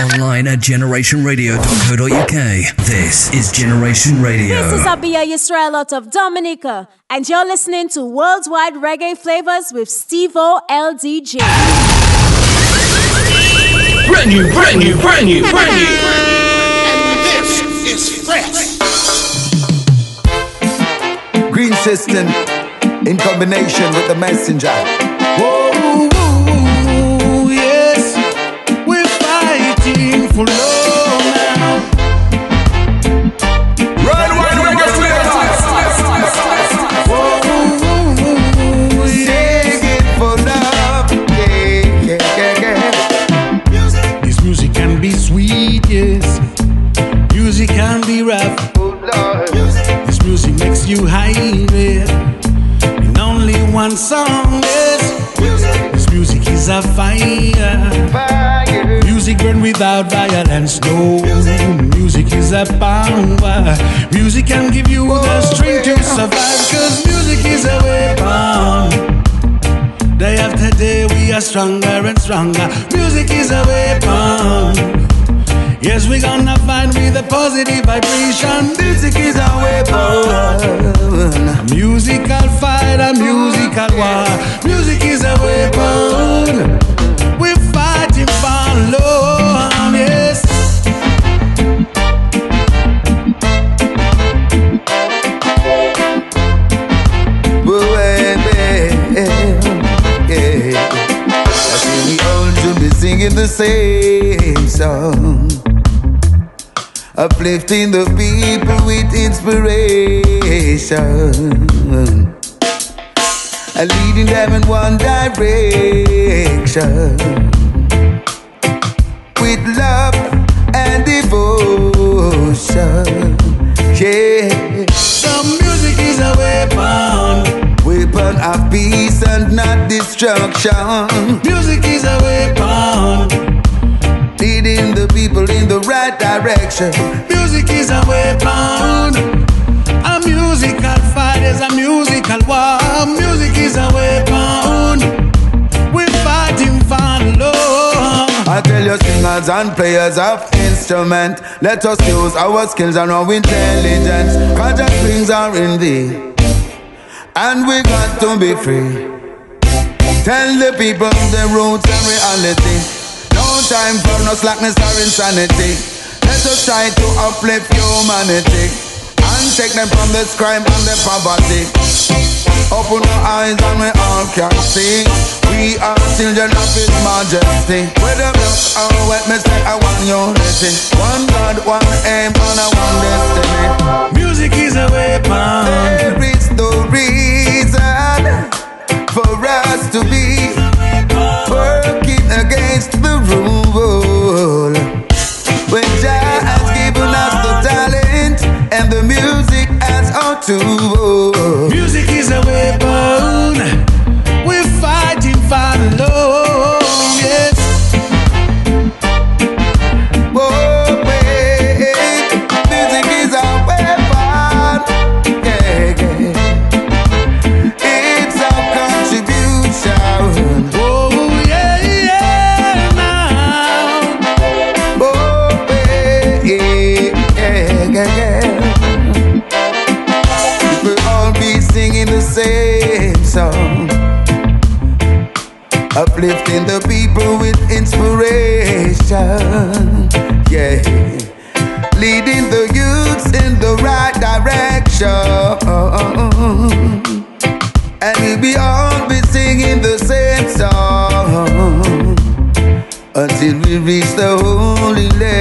Online at generationradio.co.uk. This is Generation Radio. This is Abia Yisrael out of Dominica, and you're listening to Worldwide Reggae Flavas with Stevo LDJ. Brand new, brand new, brand new, brand new. And this is fresh. Green system in combination with the messenger. For love without violence, no. Music is a power. Music can give you the oh, strength to survive, cause music is a weapon. Day after day, we are stronger and stronger. Music is a weapon. Yes, we're gonna find with a positive vibration. Music is a weapon. A musical fight, a musical war. Music is a weapon. Singing the same song. Uplifting the people with inspiration. And leading them in one direction. With love and devotion. Yeah. Some music is a weapon. Weapon of peace and not destruction. Music is a weapon. Leading the people in the right direction. Music is a weapon. A musical fight is a musical war. Music is a weapon. We're fighting for love. I tell you, singers and players of instrument, let us use our skills and our intelligence. Cause things are in thee, and we got to be free. Tell the people the roots and reality. No time for no slackness or insanity. Let us try to uplift humanity and take them from this crime and the poverty. Open our eyes and we all can see We are children of His Majesty Whether black or white, me say I want unity One God, one aim and a one destiny Music is a weapon. Is no reason for us to be Working against the rule. When Jah has given us the talent And the music as our tool Uplifting the people with inspiration. Yeah. Leading the youths in the right direction. And we'll be all be singing the same song until we reach the Holy Land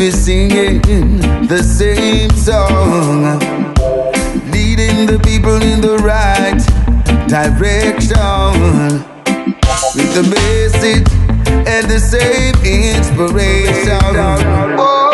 be singing the same song, leading the people in the right direction with the message and the same inspiration. Oh,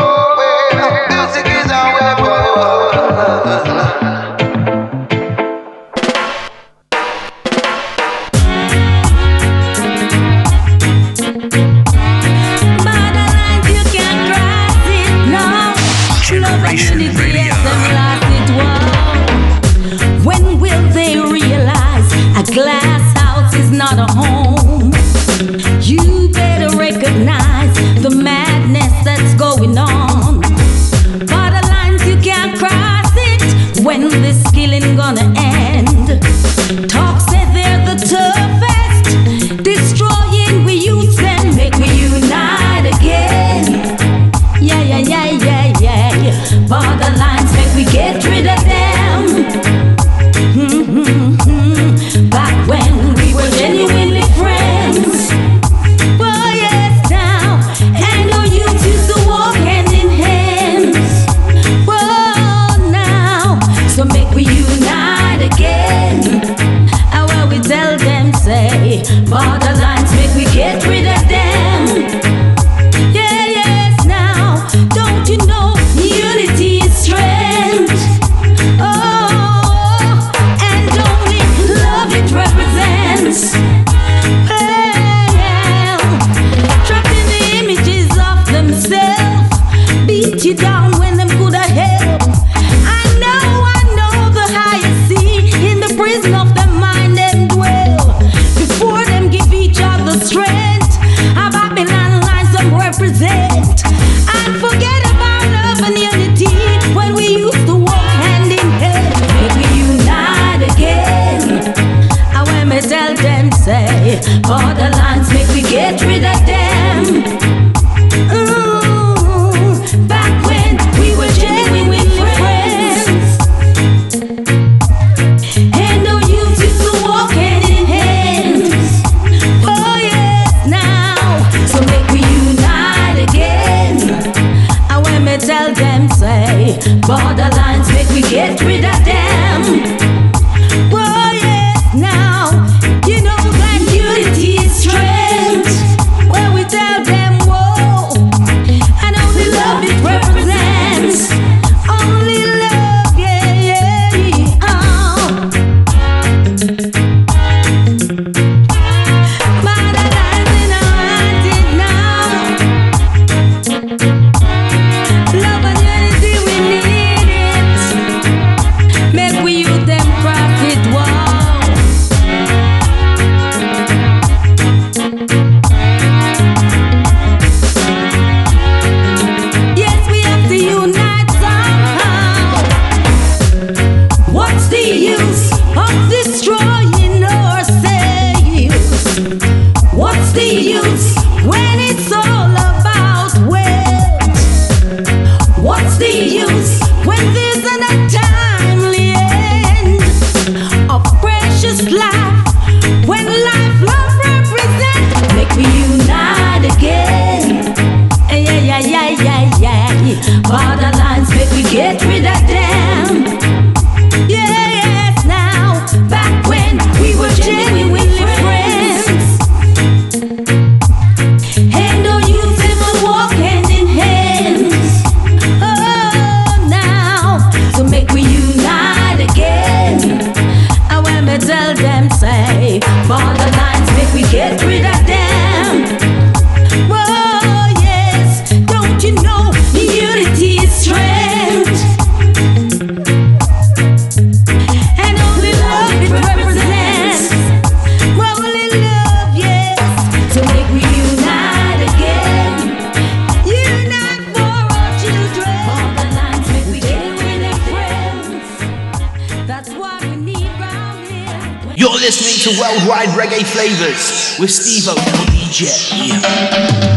Reggae Flavas with Steve O DJ.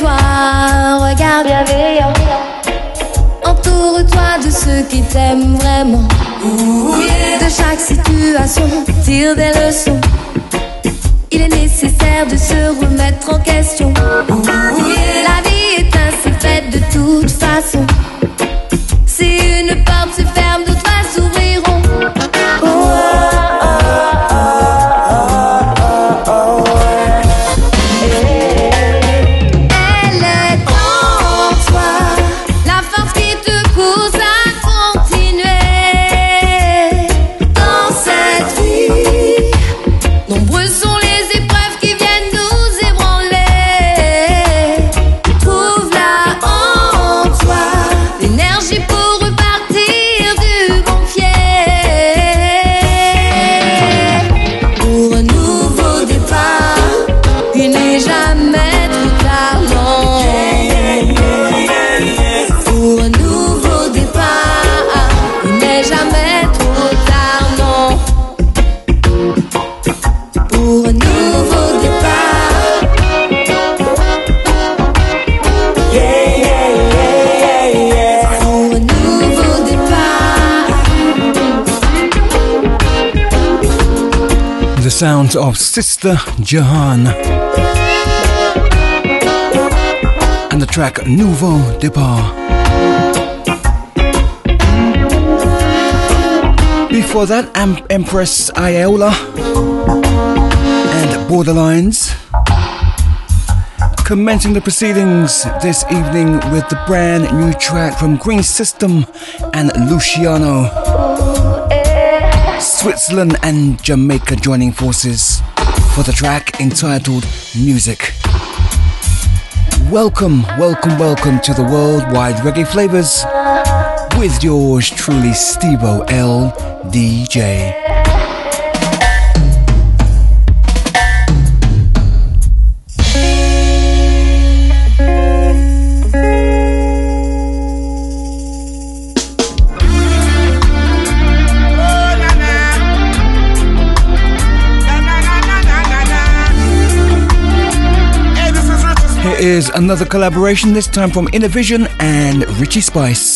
Toi. Regarde bienveillant. Entoure-toi de ceux qui t'aiment vraiment. De chaque situation, tire des leçons. Il est nécessaire de se remettre en question. La vie est ainsi faite de toute façon. Of Sista Jahan. And the track Nouveau Départ. Before that, Am- Empress Iola and Borderlines. Commencing the proceedings this evening with the brand new track from Green System and Luciano. Switzerland and Jamaica joining forces for the track entitled Music. Welcome, welcome, welcome to the worldwide reggae flavors with yours truly, Stevo L. DJ. Is another collaboration, this time from Innovision and Richie Spice.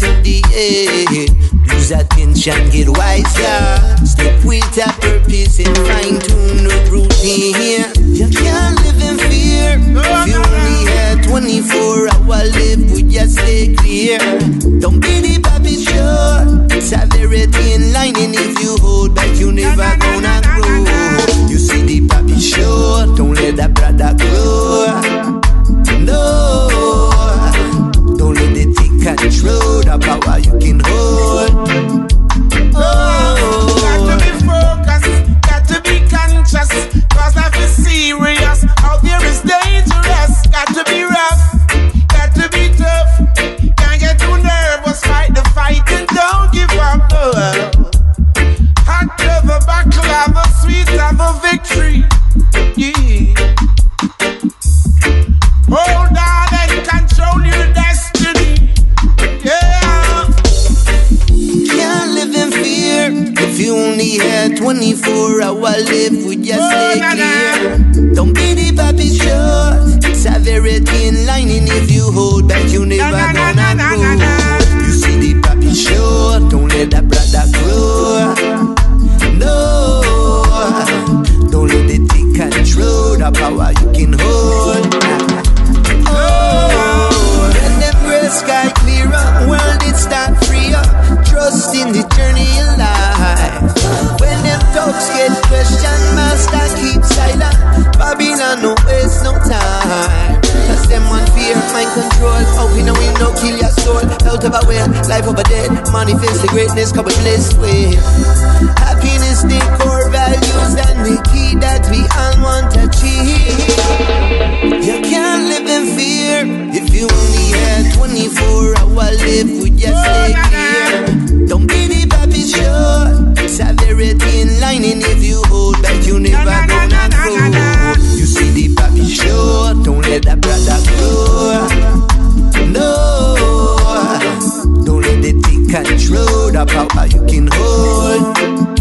The the air. Lose attention, get wiser. Step with a purpose and fine tune the routine. You can't live in fear. If you only had 24 hour live, would you stay clear? Don't be the baby sure. Severity in line, and if you hold back, you never gonna grow. You see the baby sure. Don't let that brother grow. The power you? Can 24 hour live, would you stay clear? Don't be the baby sure. Severity in line, and if you hold back, you never gonna mind control. Open a window, kill your soul. Health of a way, life of a dead. Manifest the greatness, come bliss with. Happiness, the core values and the key that we all want to achieve. You can't live in fear if you only had 24 hour live with your stay clear. Don't be the baby sure. Severity in lining if you hold back, you never gonna grow. You see the baby sure. Don't let that brother grow. The power you can hold.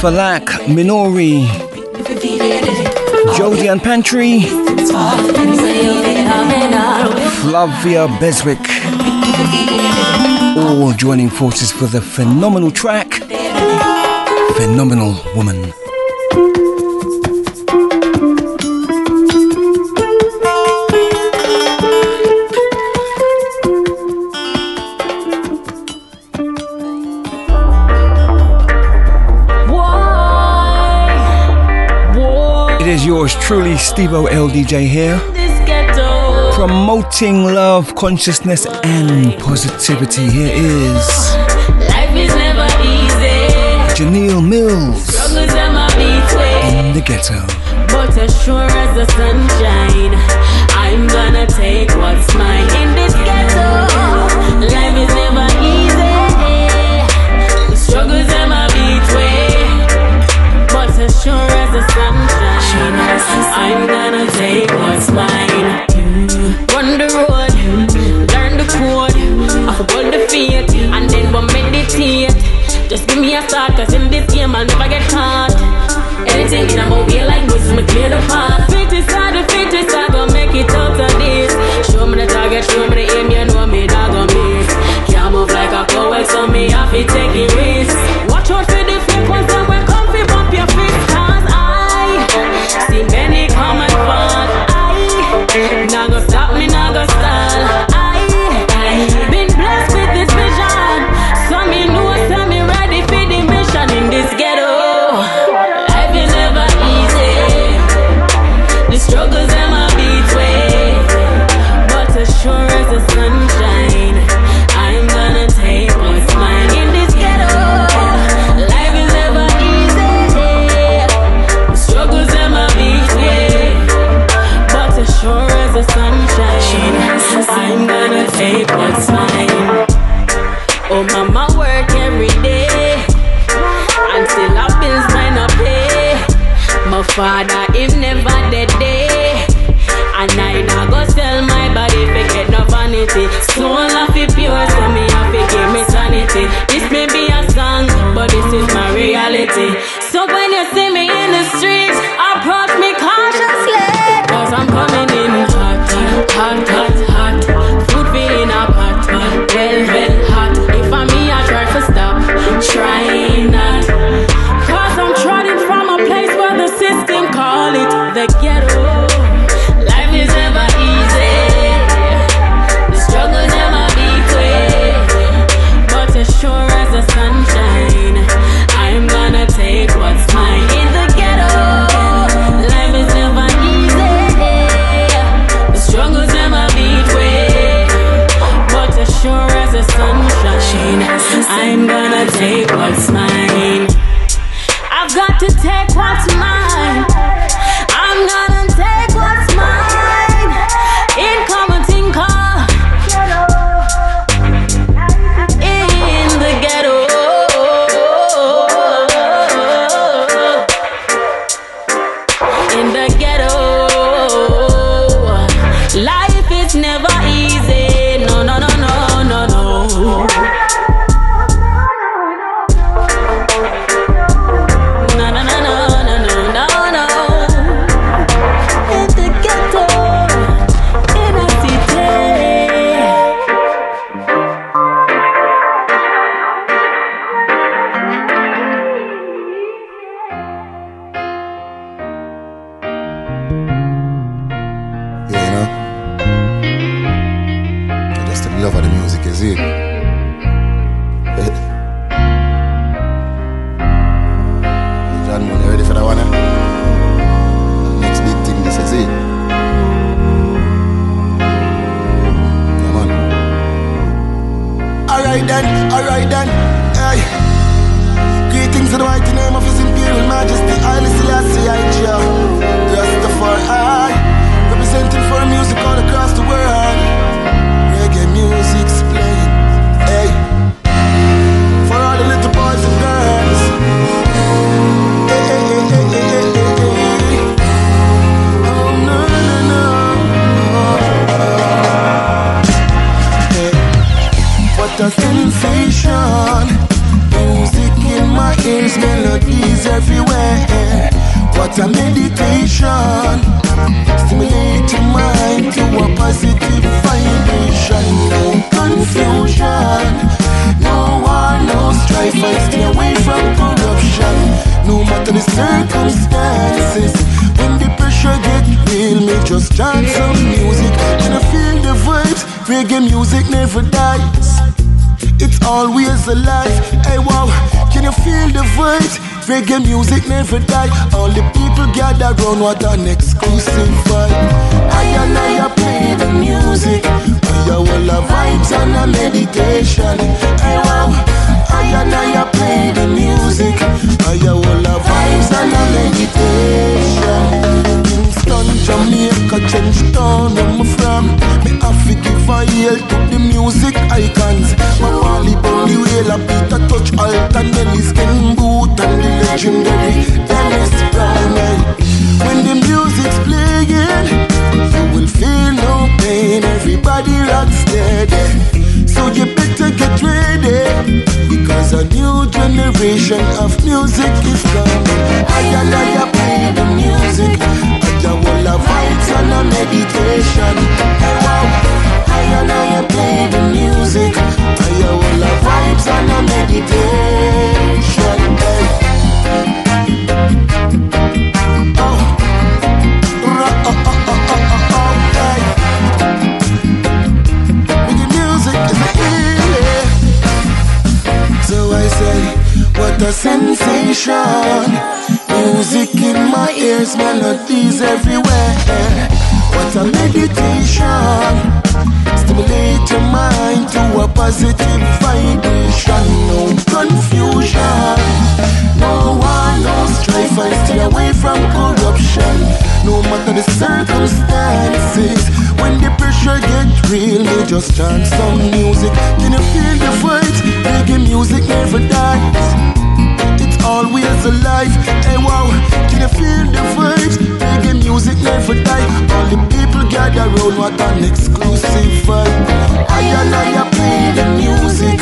Falak, Minori, Jodian Pantry, Flavia Beswick, all joining forces for the phenomenal track, Phenomenal Woman. Yours truly, Stevo LDJ here. Promoting love, consciousness, and positivity. Here is. Janelle Mills. In the ghetto. But as sure as the sunshine, I'm gonna take what's mine in this ghetto. Life is never easy. The struggles in my between. But as sure as the sunshine, I'm gonna take what's mine. Run the road, learn the code, uphold the faith, and then we'll meditate. Just give me a start, cause in this game I'll never get caught. Anything in my way like this, me clear the path. Fittest are the fittest, I gon' make it out of this. Show me the target, show me the aim, you know me, dog gon' miss. Can't move like a coward, so me have to take a risk. Watch out for the take what's mine. Oh, mama work every day. And still our bills might not pay. My father, him never dead day. And I now go sell my body for get no vanity. Soul of it pure, so me have to give me sanity. This may be a song, but this is my reality. My ears, melodies everywhere. What a meditation. Stimulate your mind to a positive vibration. No confusion. No war, no strife. I stay away from corruption. No matter the circumstances. When the pressure get real, me just chant some music. Can you feel the vibes? Reggae music never dies. Always alive. Hey wow, can you feel the vibes? Reggae music never die. All the people gather round, what an exclusive vibe. I and I play the music.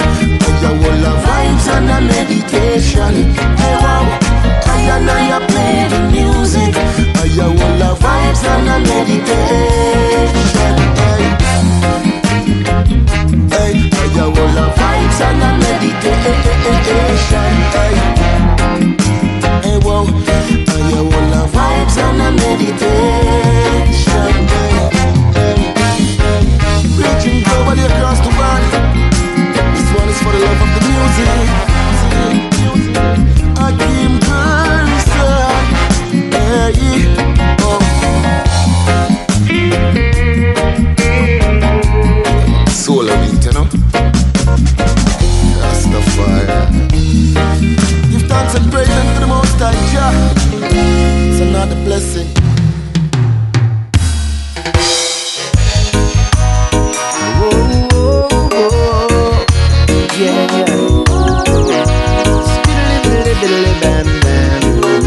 I will have vibes and a meditation. Hey wow, I and I play the music. I will have vibes and a meditation. Hey. Hey, I will have vibes and a meditation. Hey, hey, whoa, I will have vibes and a meditation. Across the world. This one is for the love of the music. Akim Blessing. Yeah, yeah. Bam.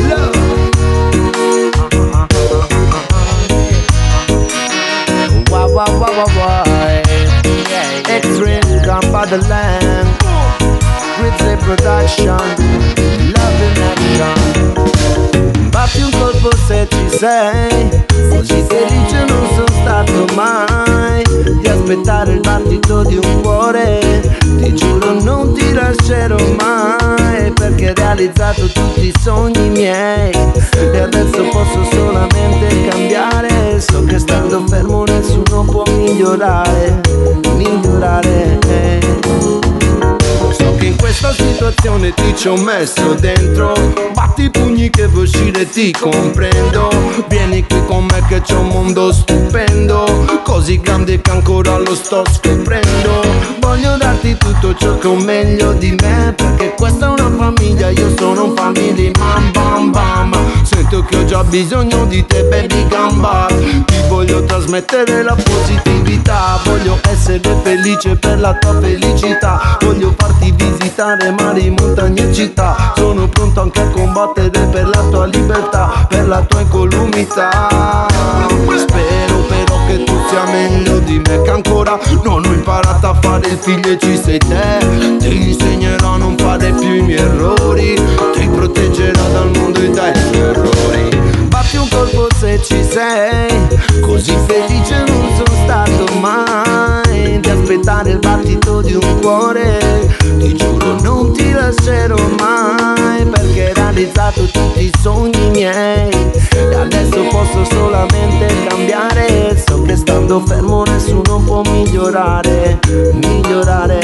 Love. Wah wah wah wah wah. X-ray come by the land. Grizzly production. Sei. Così felice non sono stato mai. Di aspettare il battito di un cuore. Ti giuro non ti lascerò mai. Perché hai realizzato tutti i sogni miei. E adesso posso solamente cambiare. So che stando fermo nessuno può migliorare. Migliorare. Questa situazione ti ci ho messo dentro. Batti i pugni che vuoi uscire ti comprendo. Vieni qui con me che c'è un mondo stupendo. Così grande che ancora lo sto scoprendo. Voglio darti tutto ciò che ho meglio di me Perché questa è una famiglia, io sono un family man bam bam Sento che ho già bisogno di te baby gamba. Ti voglio trasmettere la positività. Voglio essere felice per la tua felicità. Voglio farti visitare mari, montagne e città. Sono pronto anche a combattere per la tua libertà Per la tua incolumità. Spero che tu sia meglio di me Che ancora non ho imparato a fare il figlio e ci sei te. Ti insegnerò a non fare più i miei errori Ti proteggerò dal mondo e dai tuoi errori. Batti un colpo se ci sei Così felice non sono stato mai. Di aspettare il battito di un cuore Ti giuro non ti lascerò mai Perché realizzato tutti i sogni miei. E adesso posso solamente cambiare. So che stando fermo nessuno può migliorare Migliorare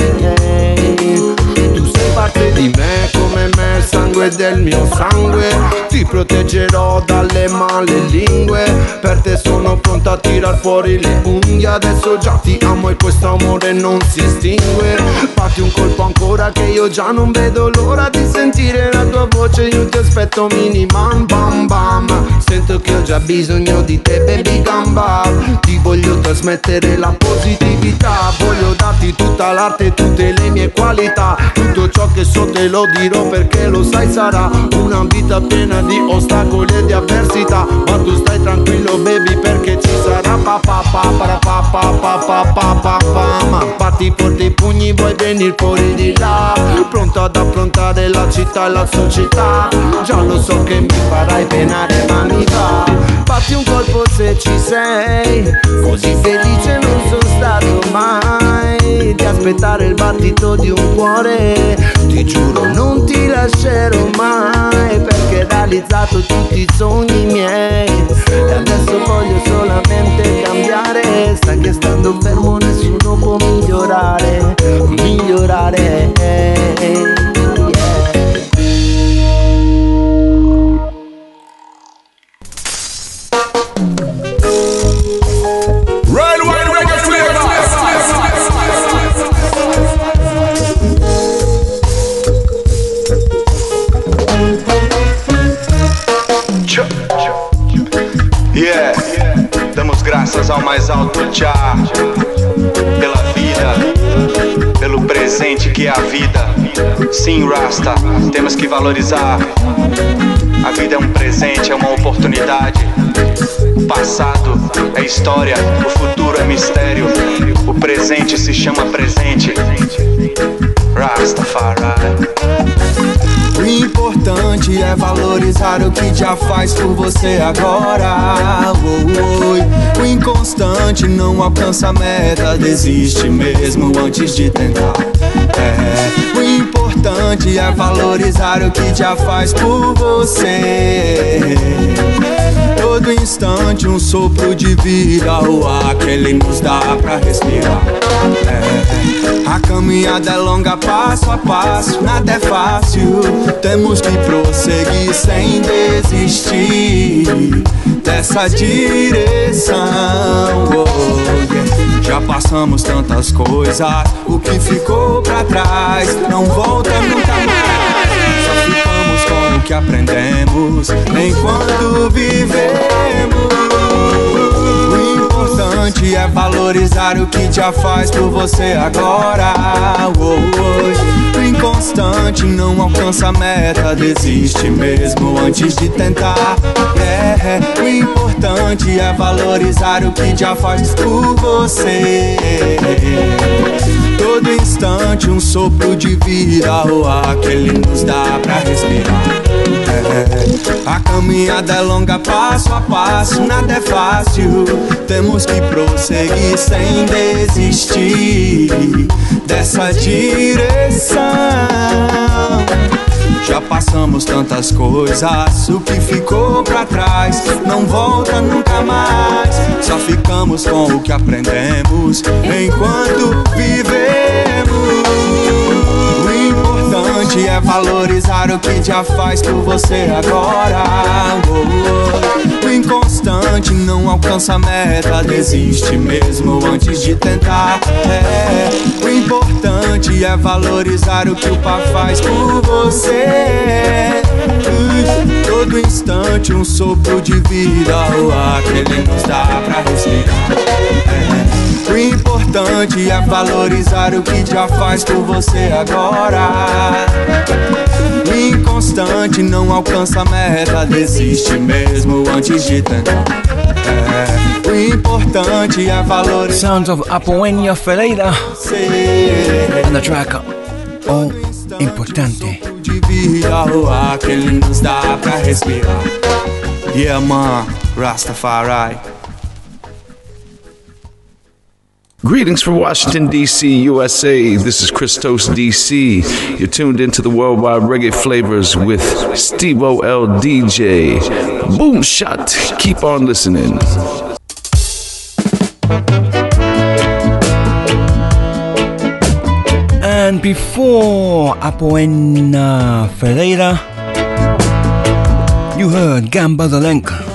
parte di me come me, il sangue del mio sangue. Ti proteggerò dalle male lingue. Per te sono pronta a tirar fuori le unghie. Adesso già ti amo e questo amore non si estingue. Fatti un colpo ancora che io già non vedo l'ora di sentire la tua voce. Io ti aspetto miniman bam bam. Sento che ho già bisogno di te baby gamba. Ti voglio trasmettere la positività. Voglio darti arti, tutta l'arte, e tutte le mie qualità. Tutto ciò che so te lo dirò perché lo sai sarà una vita piena di ostacoli e di avversità. Ma tu stai tranquillo baby perché ci sarà papà papà papà papà papà papà. Batti forti i pugni vuoi venire fuori di là. Pronto ad affrontare la città e la società. Già lo so che mi farai penare ma mi va. Fatti un colpo se ci sei, così felice non sono stato mai. Di aspettare il battito di un cuore. Ti giuro non ti lascerò mai Perché hai realizzato tutti i sogni miei. E adesso voglio solamente cambiare. Sai che stando fermo nessuno può migliorare Migliorare graças ao mais alto Jah pela vida, pelo presente que é a vida. Sim, Rasta, temos que valorizar. A vida é um presente, é uma oportunidade. O passado é história, o futuro é mistério. O presente se chama presente. Rastafari. O importante é valorizar o que já faz por você agora. O inconstante não alcança a meta, desiste mesmo antes de tentar. É. O importante é valorizar o que já faz por você. Todo instante um sopro de vida, o ar que ele nos dá pra respirar. É. A caminhada é longa, passo a passo, nada é fácil. Temos que prosseguir sem desistir dessa direção. Oh, yeah. Já passamos tantas coisas, o que ficou pra trás não volta nunca mais. Só ficamos com o que aprendemos enquanto vivemos. Importante é valorizar o que já faz por você agora. O inconstante não alcança a meta, desiste mesmo antes de tentar. É, o importante é valorizar o que já faz por você. Todo instante um sopro de vida, o ar que ele nos dá pra respirar. É, a caminhada é longa, passo a passo, nada é fácil. Temos que prosseguir sem desistir dessa direção. Já passamos tantas coisas, o que ficou pra trás não volta nunca mais. Só ficamos com o que aprendemos enquanto vivemos. O importante é valorizar o que já faz por você agora. Oh, oh. Inconstante não alcança a meta, desiste mesmo antes de tentar. É, o importante é valorizar o que o pai faz por você. Todo instante um sopro de vida, o ar que ele nos dá pra respirar. É, o importante é valorizar o que já faz por você agora. O inconstante não alcança a meta, desiste mesmo antes de tentar. É, o importante é valorizar. Sounds of Apoenia Ferreira and the track Oh Importante. de vida, o ar que ele nos dá pra respirar. Yeah, man, Rastafari. Greetings from Washington DC, USA. This is Christos DC. You're tuned into the Worldwide Reggae Flavas with Steve O L DJ. Boom shot. Keep on listening. And before Apoena Ferreira, you heard Gamba the Lenk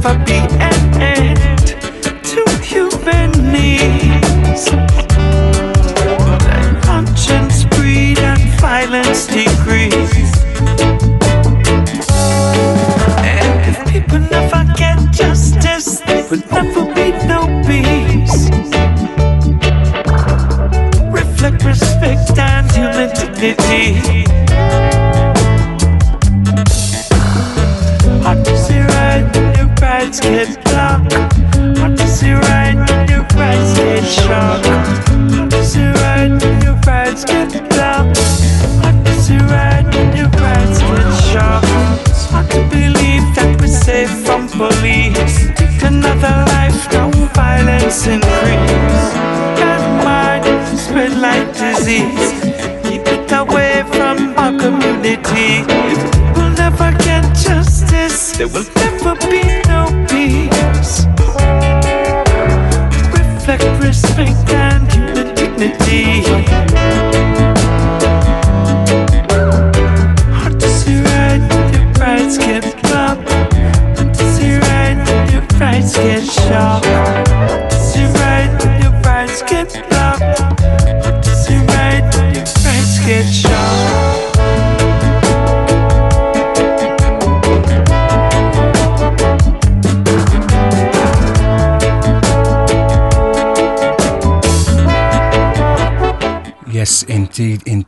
never be an end to human needs. Let conscience breed and violence decrease. And if people never get justice, there would never be no peace. Reflect, respect, and human dignity. there will never be no peace. Reflect respect and human dignity.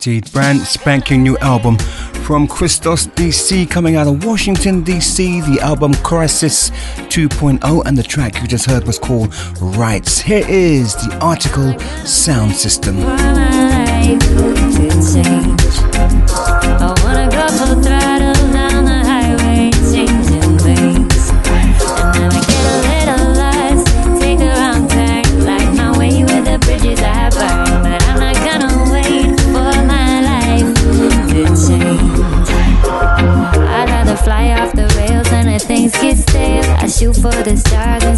Brand spanking new album from Christos DC coming out of Washington DC, the album Crisis 2.0, and the track you just heard was called Rights. Here is the Artikal Sound System. for the stars and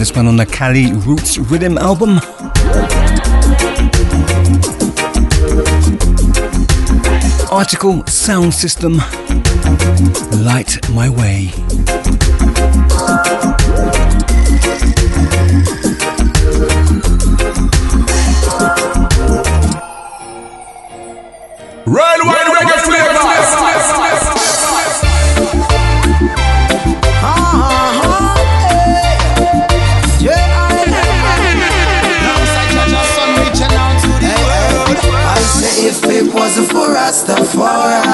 this one on the Cali Roots Rhythm album. Artikal Sound System, Light My Way. Rastafari,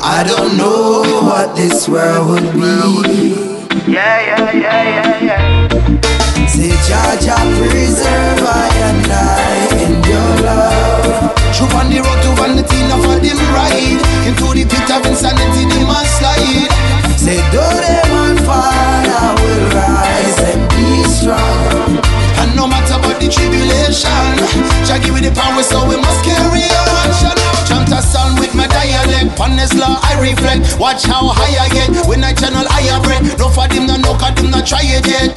I don't know what this world would be. Yeah, yeah, yeah, yeah, yeah. Say Jaja preserve I and I in your love. True on the road to vanity, enough for them ride Into the pit of insanity, they must slide Say though them on fire will rise and be strong. And no matter what the tribulation Jah give me the power so we must carry dialect On this law I reflect. Watch how high I get. When I channel higher bread. No for them no know cause them not try it yet.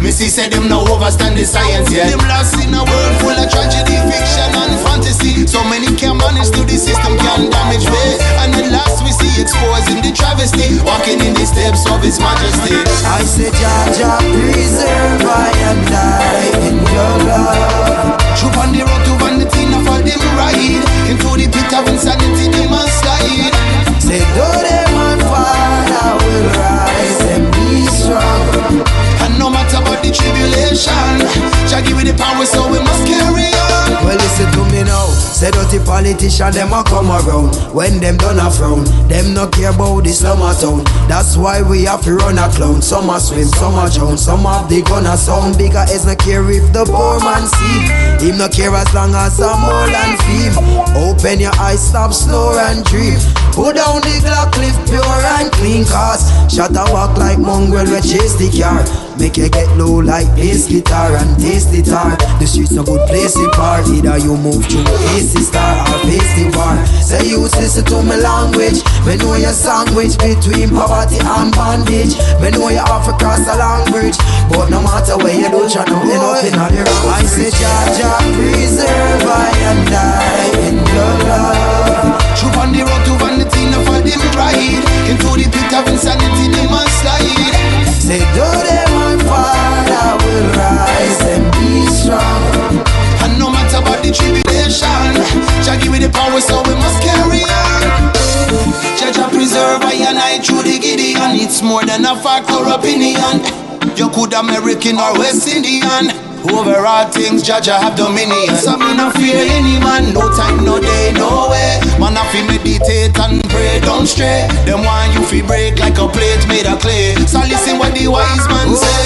Missy said them no overstand the science yet. Them lost in a world full of tragedy, fiction and fantasy. So many can manage to the system can damage me. And at last we see exposing the travesty. Walking in the steps of his majesty. I say Jaja preserve I and I in your love. Troop on the road to vanity, enough for them ride Into the pit of insanity, they must slide Say though them on fire will rise and be strong. And no matter what the tribulation Jah give me the power so we must carry on Well listen to me now. Say dirty politician them a come around. When them done a frown, them no care about the slumber town. That's why we have to run a clown. Some a swim, some a drown, some have the gun a sound. Bigger is no care if the poor man see. Him no care as long as a more and thief. Open your eyes, stop, snore and dream. Put down the Glock, live pure and clean cars. Shut a walk like mongrel, we chase the car. Make you get low like bass guitar and taste the tar. The streets no good place to party. Either you move to AC star or face the bar. Say you listen to my language. Me know your sandwich between poverty and bondage. Me know you have to cross a long bridge. But no matter where you do, you know end up in all the I say Jaja preserve I and I in your love. Troop on the road to vanity, enough for them ride Into the pit of insanity, they must slide Say though them on fire will rise and be strong. And no matter what the tribulation Jah give me the power so we must carry on. Jah Jah preserve I and I through the Gideon. It's more than a fact or opinion. You could American or West Indian over all things, Jah Jah have dominion. So me no fear any man, no time, no day, no way. Man, I feel meditate and pray, don't stray. Them want you feel break like a plate made of clay. So listen what the wise man say.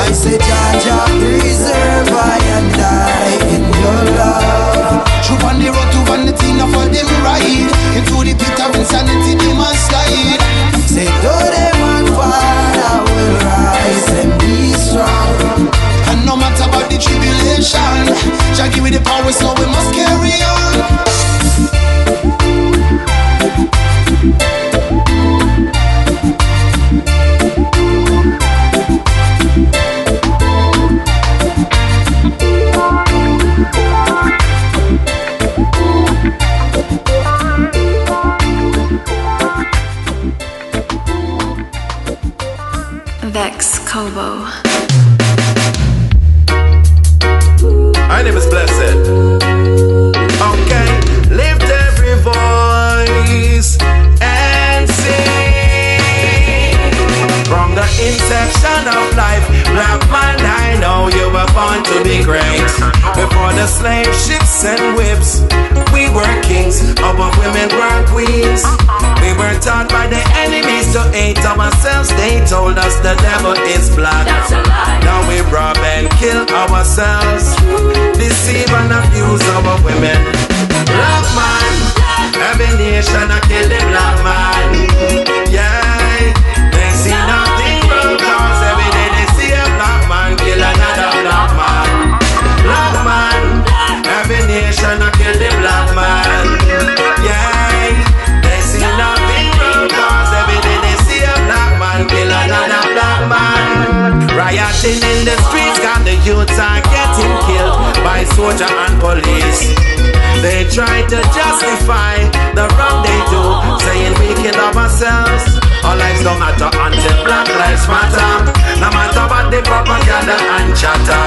I say Jaja preserve I and I in your love. Troop on the road to vanity, enough for them ride Into the pit of insanity, they must slide Say though them on fire will rise and be strong. And no matter what the tribulation Jah give me the power so we must carry on Vex Kobo. Life, black man, I know you were born to be great. Before the slave ships and whips, we were kings, our women were queens. We were taught by the enemies to hate ourselves. They told us the devil is black. Now we rob and kill ourselves, deceive and abuse our women. Black man, every nation I kill the black man. youths are getting killed by soldier and police. They try to justify the wrong they do, saying we killed ourselves. Our lives don't matter until black lives matter. No matter about the propaganda and chatter.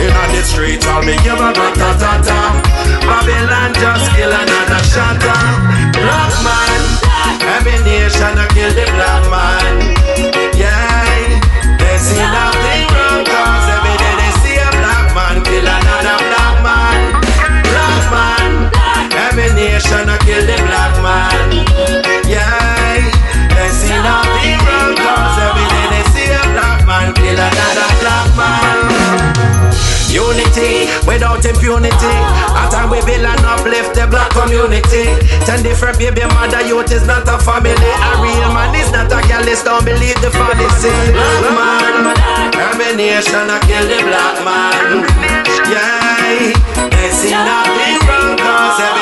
In on the streets, I'll give a ta ta ta. Babylon just kill another shatter. Black man, every nation I kill the black man. Yeah, they see nothing. Kill the black man. Yeah, they see nothing wrong cause every day they see a black man kill another black man. Unity without impunity. Time we build and uplift the black community. Ten different baby mother youth is not a family. A real man is not a girl, don't believe the fantasy. Black man, every nation a kill the black man. Yeah, they see nothing wrong cause every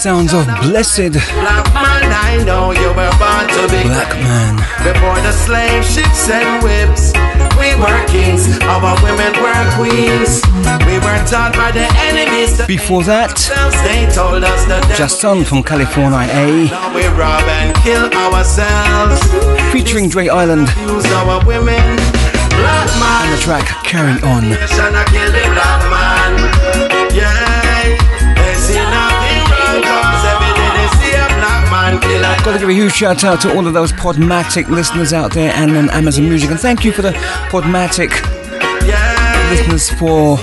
sounds of Blessed black man, I know you were born to be Black Man. Before the slave ships and whips, we were kings, our women were queens. We were taught by the enemies Before that, they told us that Jason from California A, now we rob and kill ourselves. featuring Dre Island, Use our women. Black man, and the track Carry On. nation a kill the black man. Yeah, Got to give a huge shout out to all of those Podomatic listeners out there and on Amazon Music. And thank you for the Podomatic listeners for,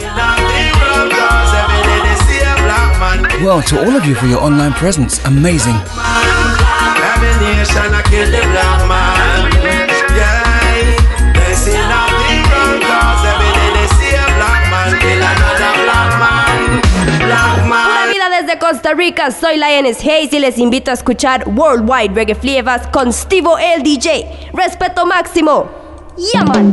well, to all of you for your online presence. Amazing. Costa Rica, soy Lioness Hayes y les invito a escuchar Worldwide Reggae Flavors con Stevo el DJ. Respeto máximo. Yaman.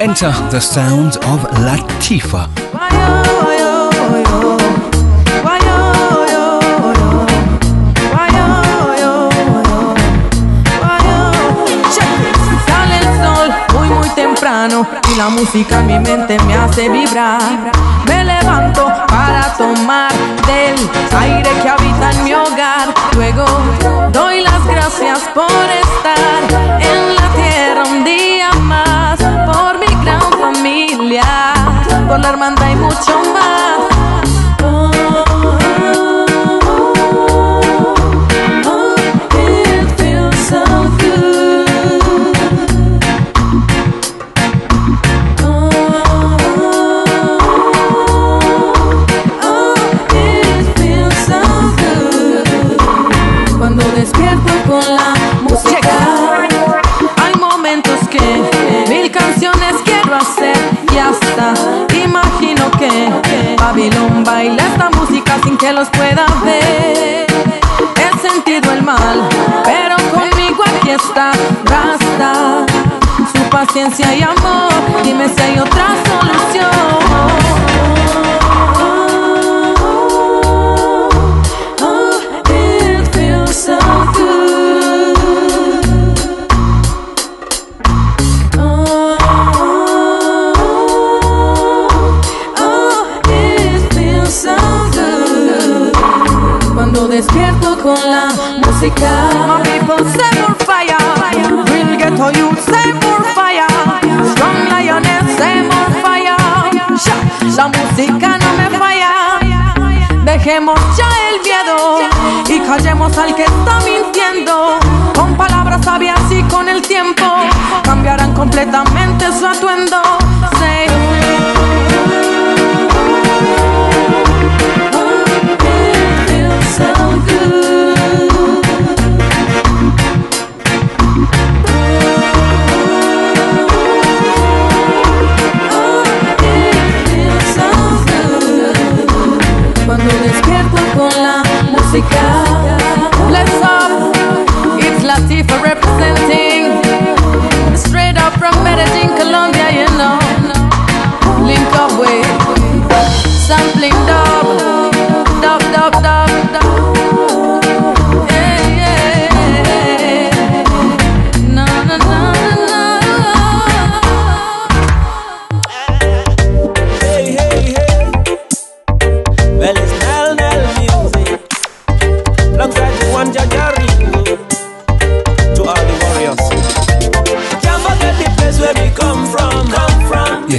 Enter the sounds of Latifa. Y la música en mi mente me hace vibrar. Me levanto para tomar del aire que habita en mi hogar. Luego doy las gracias por estar en la tierra un día más, por mi gran familia, por la hermandad y mucho más. Babilón baila esta música sin que los pueda ver. He sentido el mal, pero conmigo aquí está Rasta. Su paciencia y amor, dime si hay otra solución. Música, my people say more fire. Real ghetto youth say more fire. Strong lioness say more fire. Sha, La música no me falla. Dejemos ya el miedo y callemos al que está mintiendo. Con palabras sabias y con el tiempo cambiarán completamente su atuendo. Musica. Bless up, it's Latifa representing. Straight up from Medellin, Colombia, you know. Link up with sampling dub, dub, dub, dub.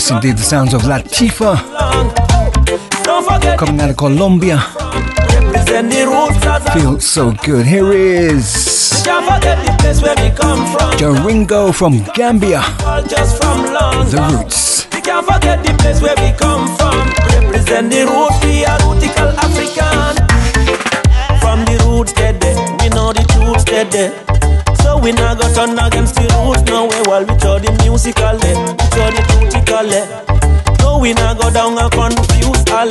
Yes, indeed, the sounds of Latifa coming out of Colombia. Feels so good. Here is. Jaringo from Gambia. The Roots. We can't forget the place where we come from. Represent the roots, we are rootical African. From the roots dead, we know the truth dead. We not go turn against the roots no way. While we show the musical, we show the rootical. So we not go down and confuse all.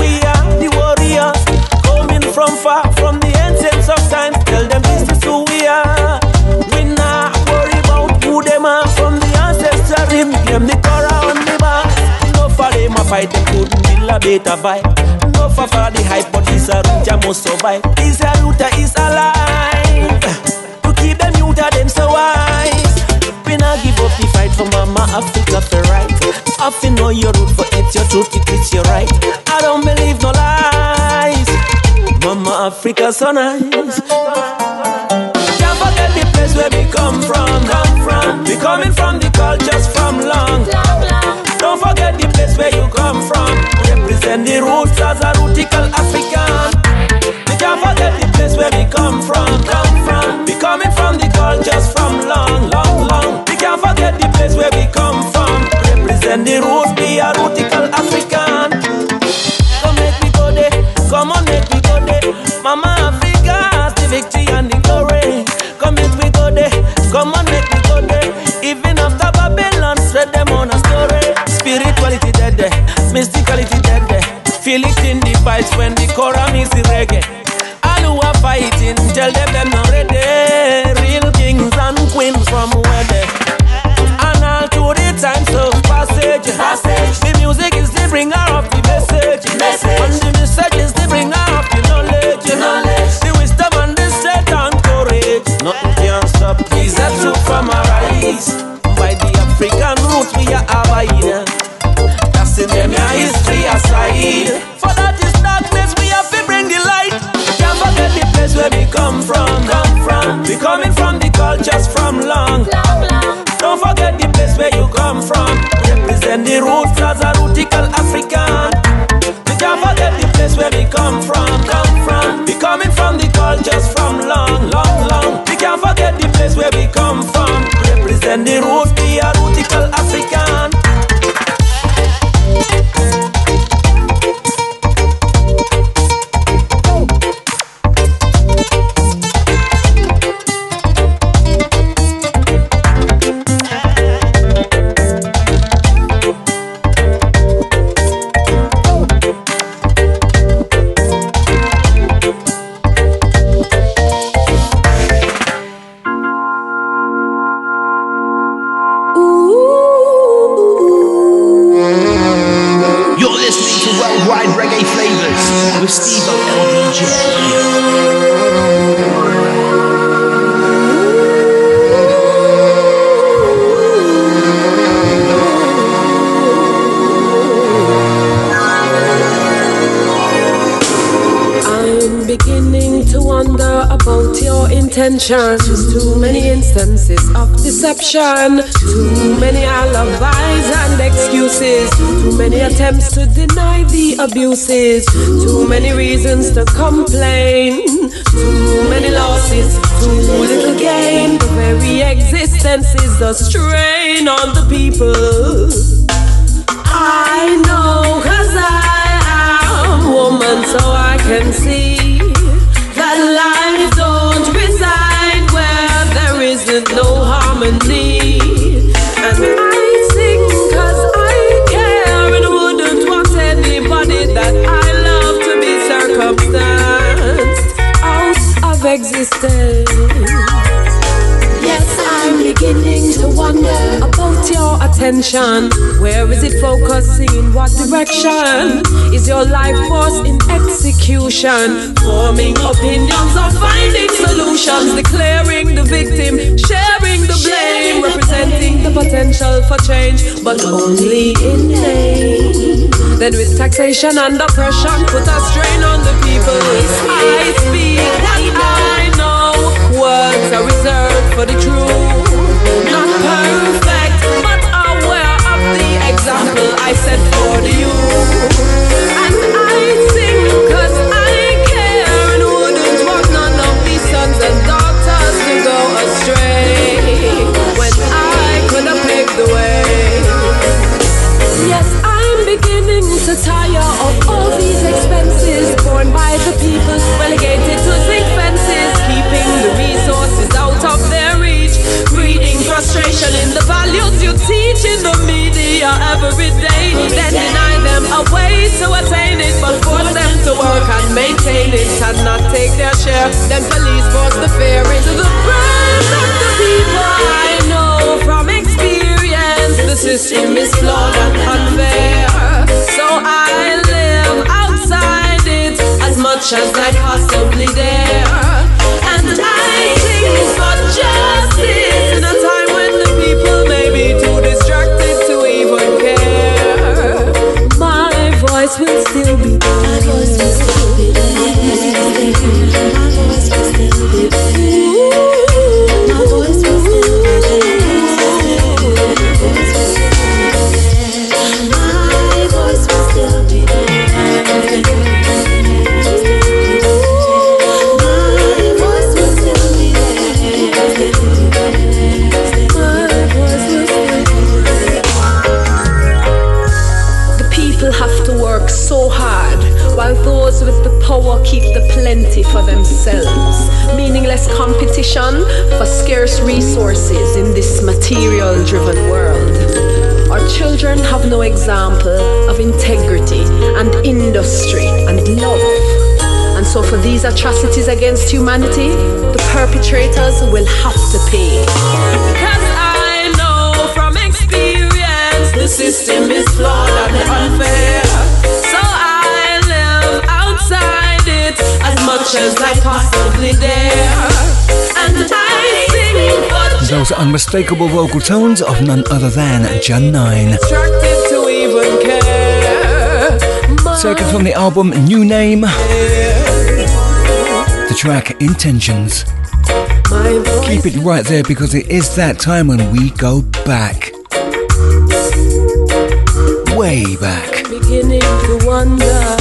We are the warriors coming from far, from the ancients of time. Tell them this is who we are. We not worry about who them are from the ancestral rim. Them the Torah on the back. No for them a fight, them couldn't build a better vibe. No for for the hype, but this a root must survive. This a root is alive. To them so wise. We not give up the fight for Mama Africa for right. I feel know your root for it's your truth, it is your right. I don't believe no lies. Mama Africa so nice. Can't forget the place where we come from. Come from. We coming from the cultures from long. Don't forget the place where you come from. Represent the roots as a rootical African. We can't forget the place where we. Come from. Coming from long, long, long. We can't forget the place where we come from. Represent the roots, be a rootical African. Come make me go there. Come on, make me go there. Mama Africa the victory and the glory. Come make me go there. Come on, make me go there. Even after Babylon, spread them on a story. Spirituality dead there. Mysticality dead there. Feel it in the fights when the Quran is the reggae. All who are fighting, tell them them not ready. Real kings and queens from where they. And all through the times of passage. passage. The music is the bringer of the message. message. And the message is the bringer of the knowledge. knowledge. The wisdom and the strength and courage. Nothing can stop. These are true from our eyes. Where we come from. Represent the roots, I'm beginning to wonder about your intentions. Too many instances of deception, too many alibis and excuses, too many attempts to deny the abuses, too many reasons to complain, too many losses, too little gain. The very existence is a strain on the people. I know, cause I woman, so I can see that life don't reside where there isn't no harmony. And I sing cause I care and wouldn't want anybody that I love to be circumstanced out of existence. Yes, I'm beginning to wonder your attention. Where is it focusing? In What direction? Is your life force in execution? Forming opinions or finding solutions? Declaring the victim, sharing the blame, representing the potential for change, but only in name. Then with taxation and oppression, put a strain on the people. I speak what I know. Words are reserved Questioning the values you teach in the media every day. Then deny them a way to attain it, but force them to work and maintain it and not take their share. Then police force the fear into the brains of the people. I know from experience the system is flawed and unfair. So I live outside it as much as I possibly dare. And I think for justice. Will still be there. Plenty for themselves. Meaningless competition for scarce resources in this material driven world. Our children have no example of integrity and industry and love. And so, for these atrocities against humanity, the perpetrators will have to pay. Cause I know from experience the system is flawed and unfair. It as much as I possibly dare. And I sing for Those unmistakable vocal tones of none other than Jah9. to even care. Taken from the album New Name. The track Intentions. Keep it right there because it is that time when we go back. Way back. Beginning to wonder.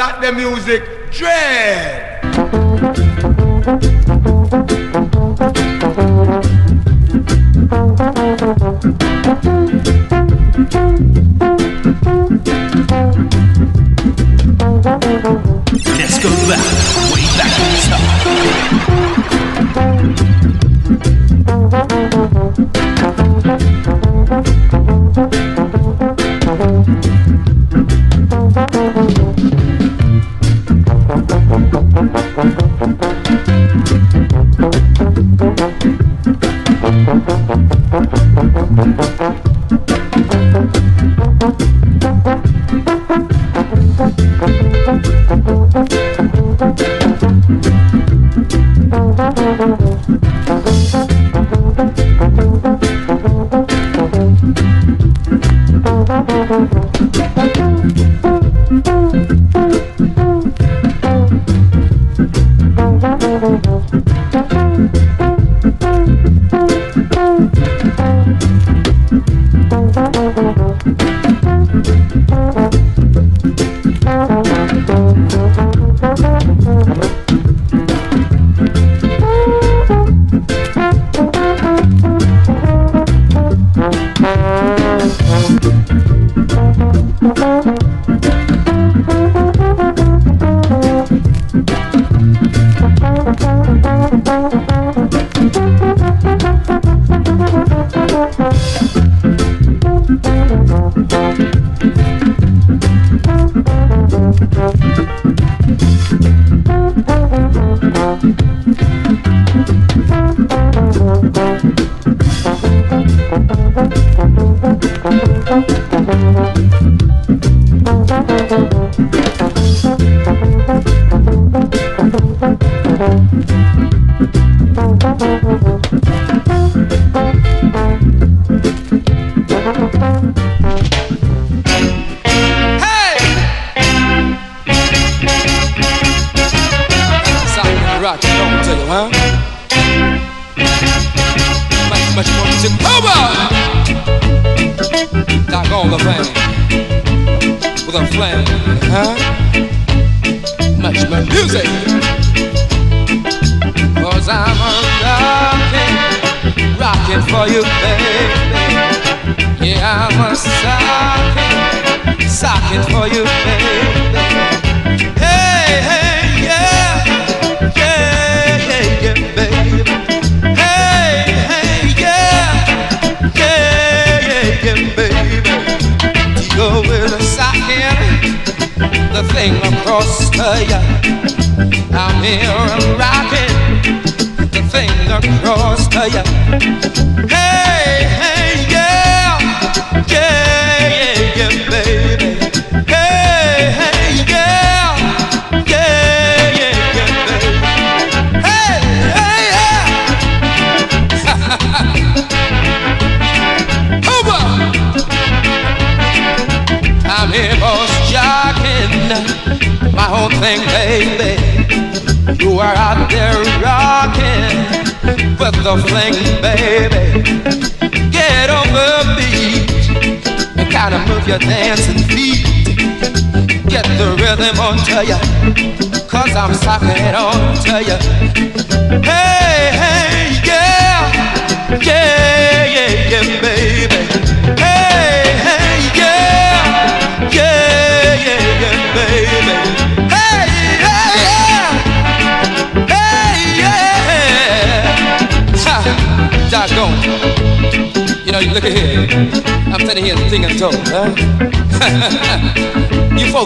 that the music.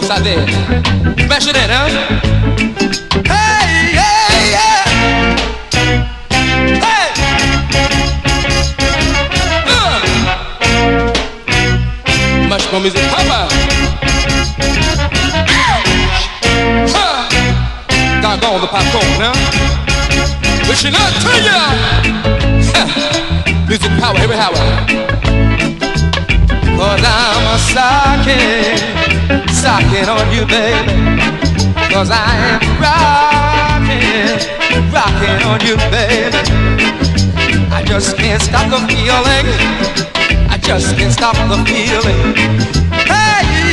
folks out. Smash it in, huh? Hey, yeah, yeah. Hey. Uh. Much music. Huh. Doggone the popcorn, huh? Wishing up to ya. Music power every hour. But I'm a sucker sucking on you, baby. Cause I'm rocking, rocking on you, baby. I just can't stop the feeling. I just can't stop the feeling. Hey,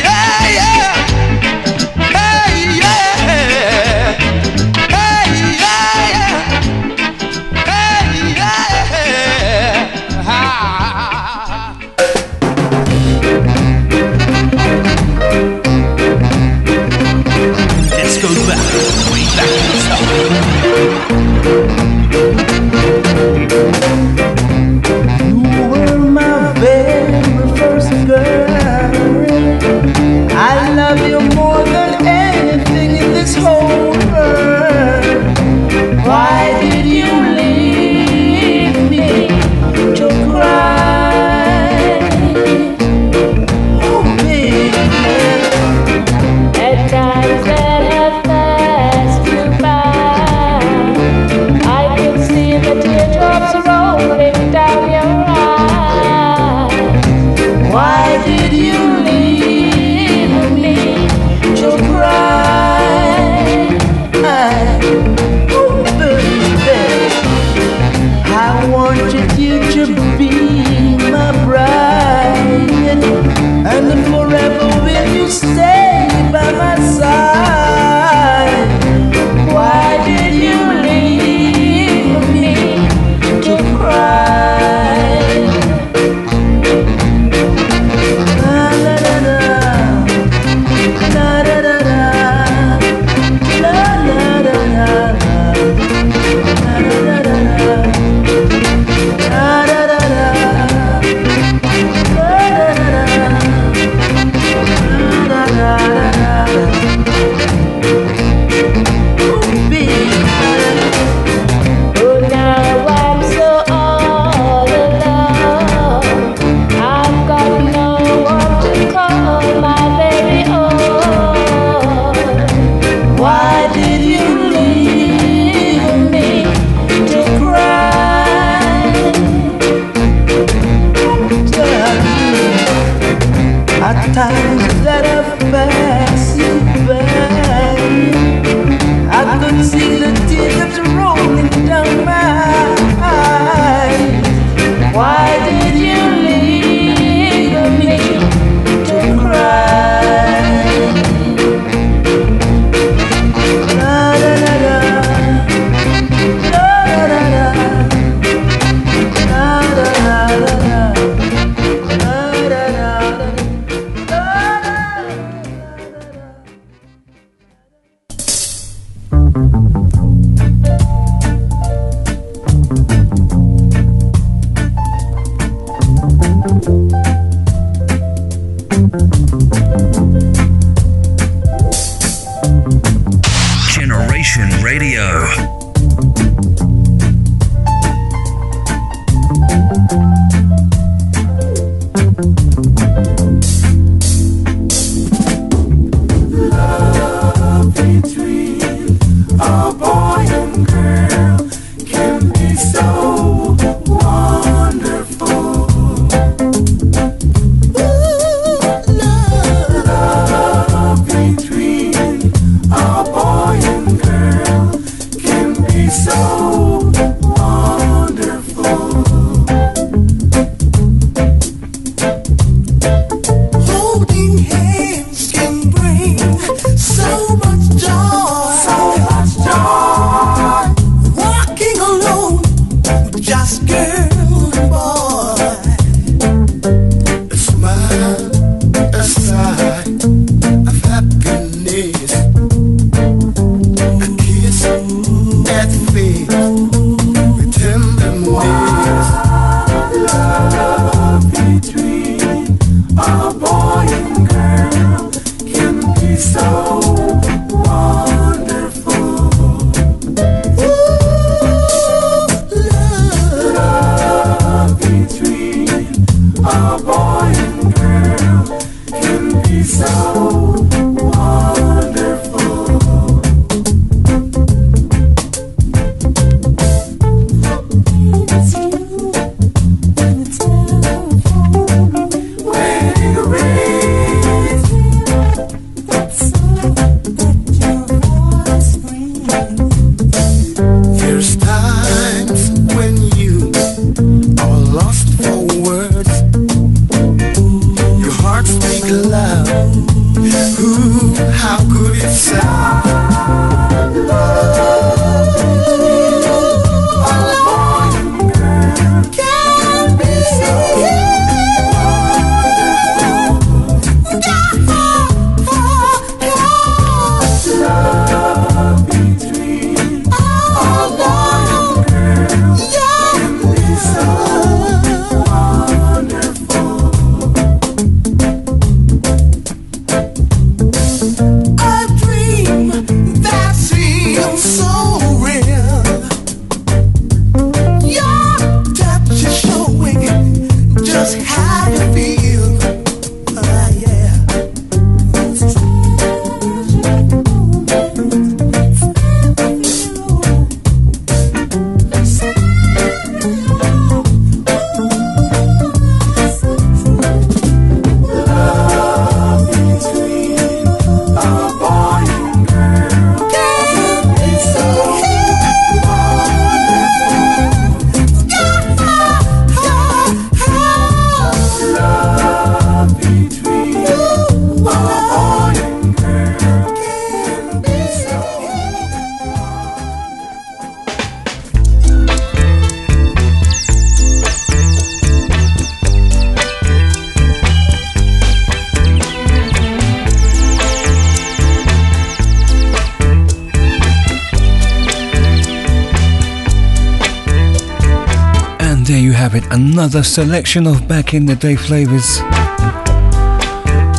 another selection of back in the day flavors.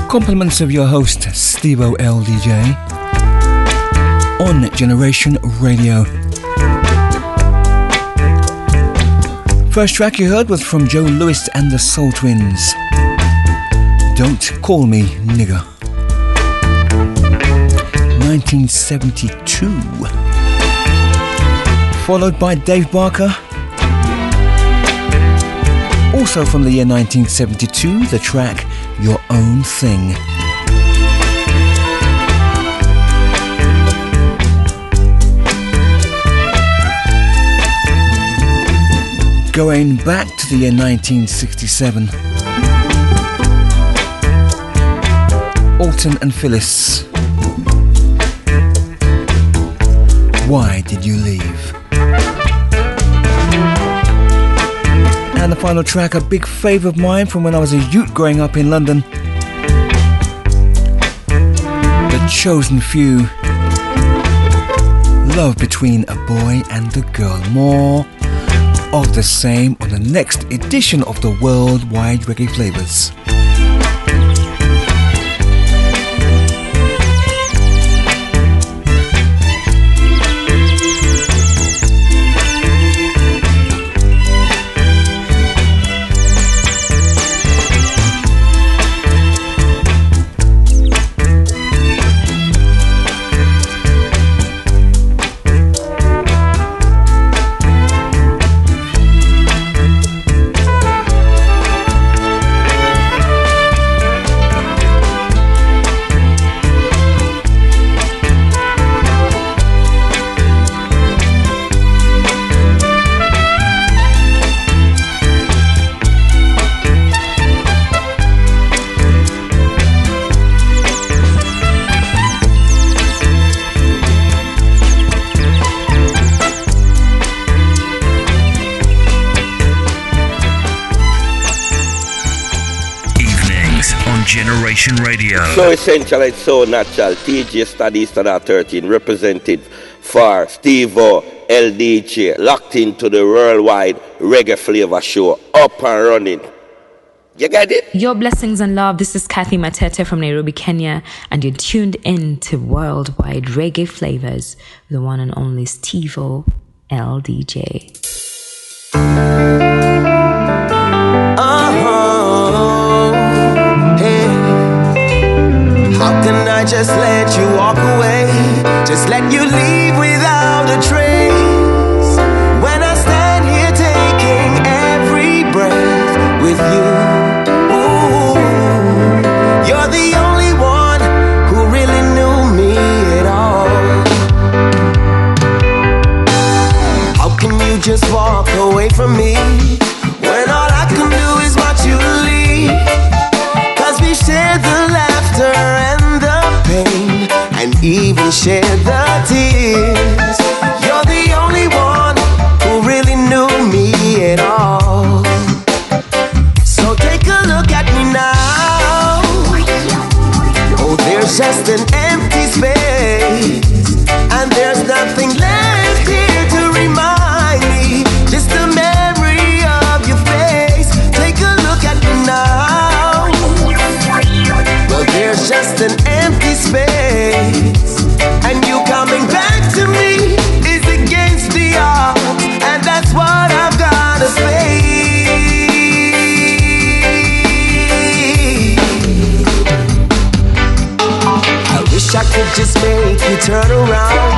Compliments of your host, Stevo LDJ, on Generation Radio. First track you heard was from Joe Lewis and the Soul Twins. Don't Call Me Nigger. 1972. Followed by Dave Barker. Also from the year 1972, the track Your Own Thing. Going back to the year 1967. Alton and Phyllis. Why did you leave? And the final track, a big favourite of mine from when I was a youth growing up in London. The Chosen Few. Love between a boy and a girl. More of the same on the next edition of the Worldwide Reggae Flavas. Generation Radio. So essential, it's so natural. TJ Study Standard 13 represented for Stevo, LDJ, locked into the worldwide reggae flavor show, up and running. You get it? Your blessings and love. This is Kathy Matete from Nairobi, Kenya, and you're tuned in to Worldwide Reggae Flavas, the one and only Stevo LDJ. Just let you walk away? Just let you leave even shared the tears. You're the only one who really knew me at all. So take a look at me now. Oh, there's just an empty turn around,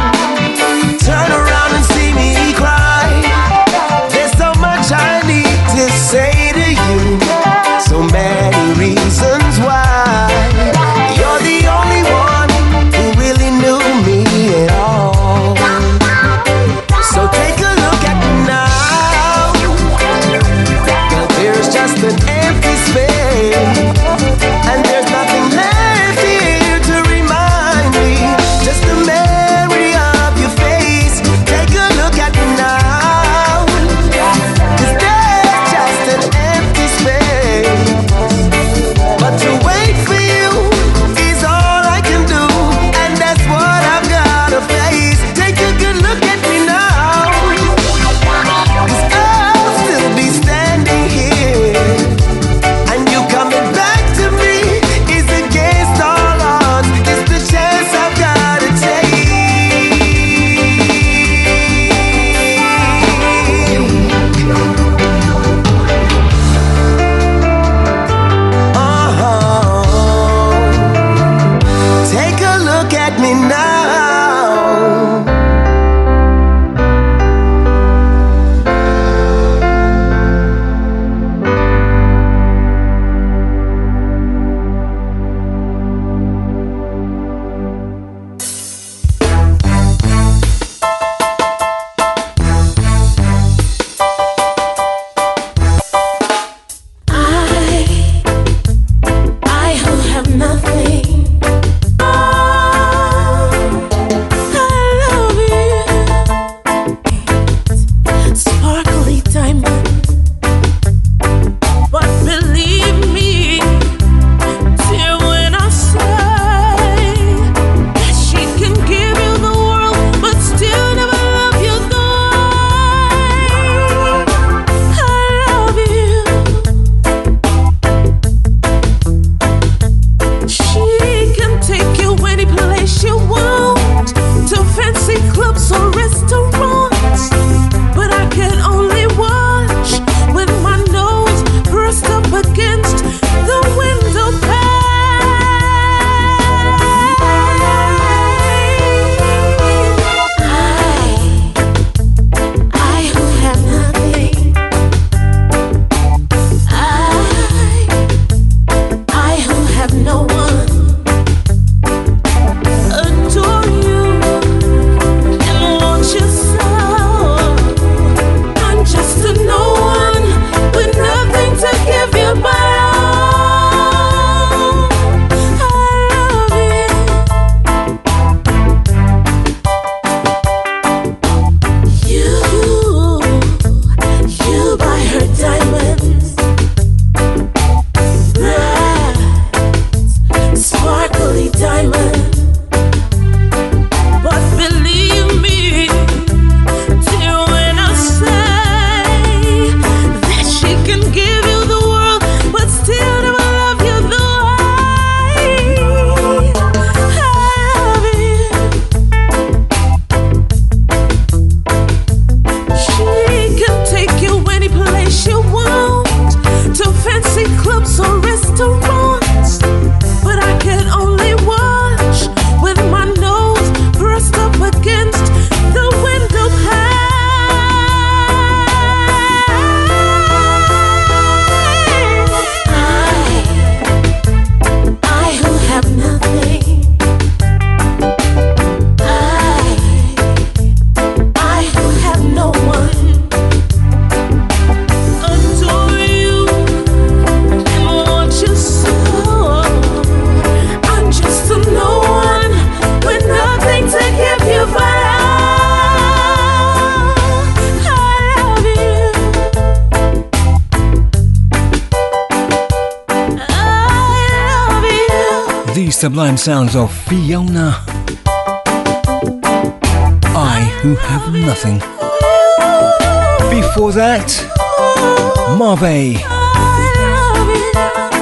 Harvey.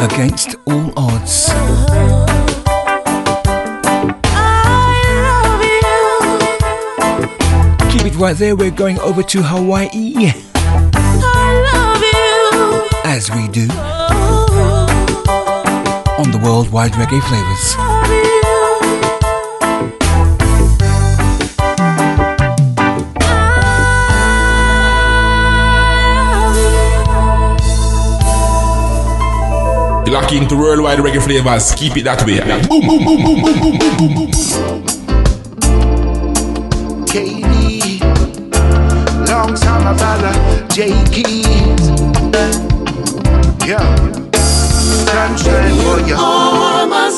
Against all odds. Keep it right there, we're going over to Hawaii. As we do. On the worldwide reggae flavas. Lock into worldwide reggae flavas. Keep it that way. Boom, boom, boom, boom, boom, boom, boom, boom, boom. KD, long time my brother, J I'm trying for you. All my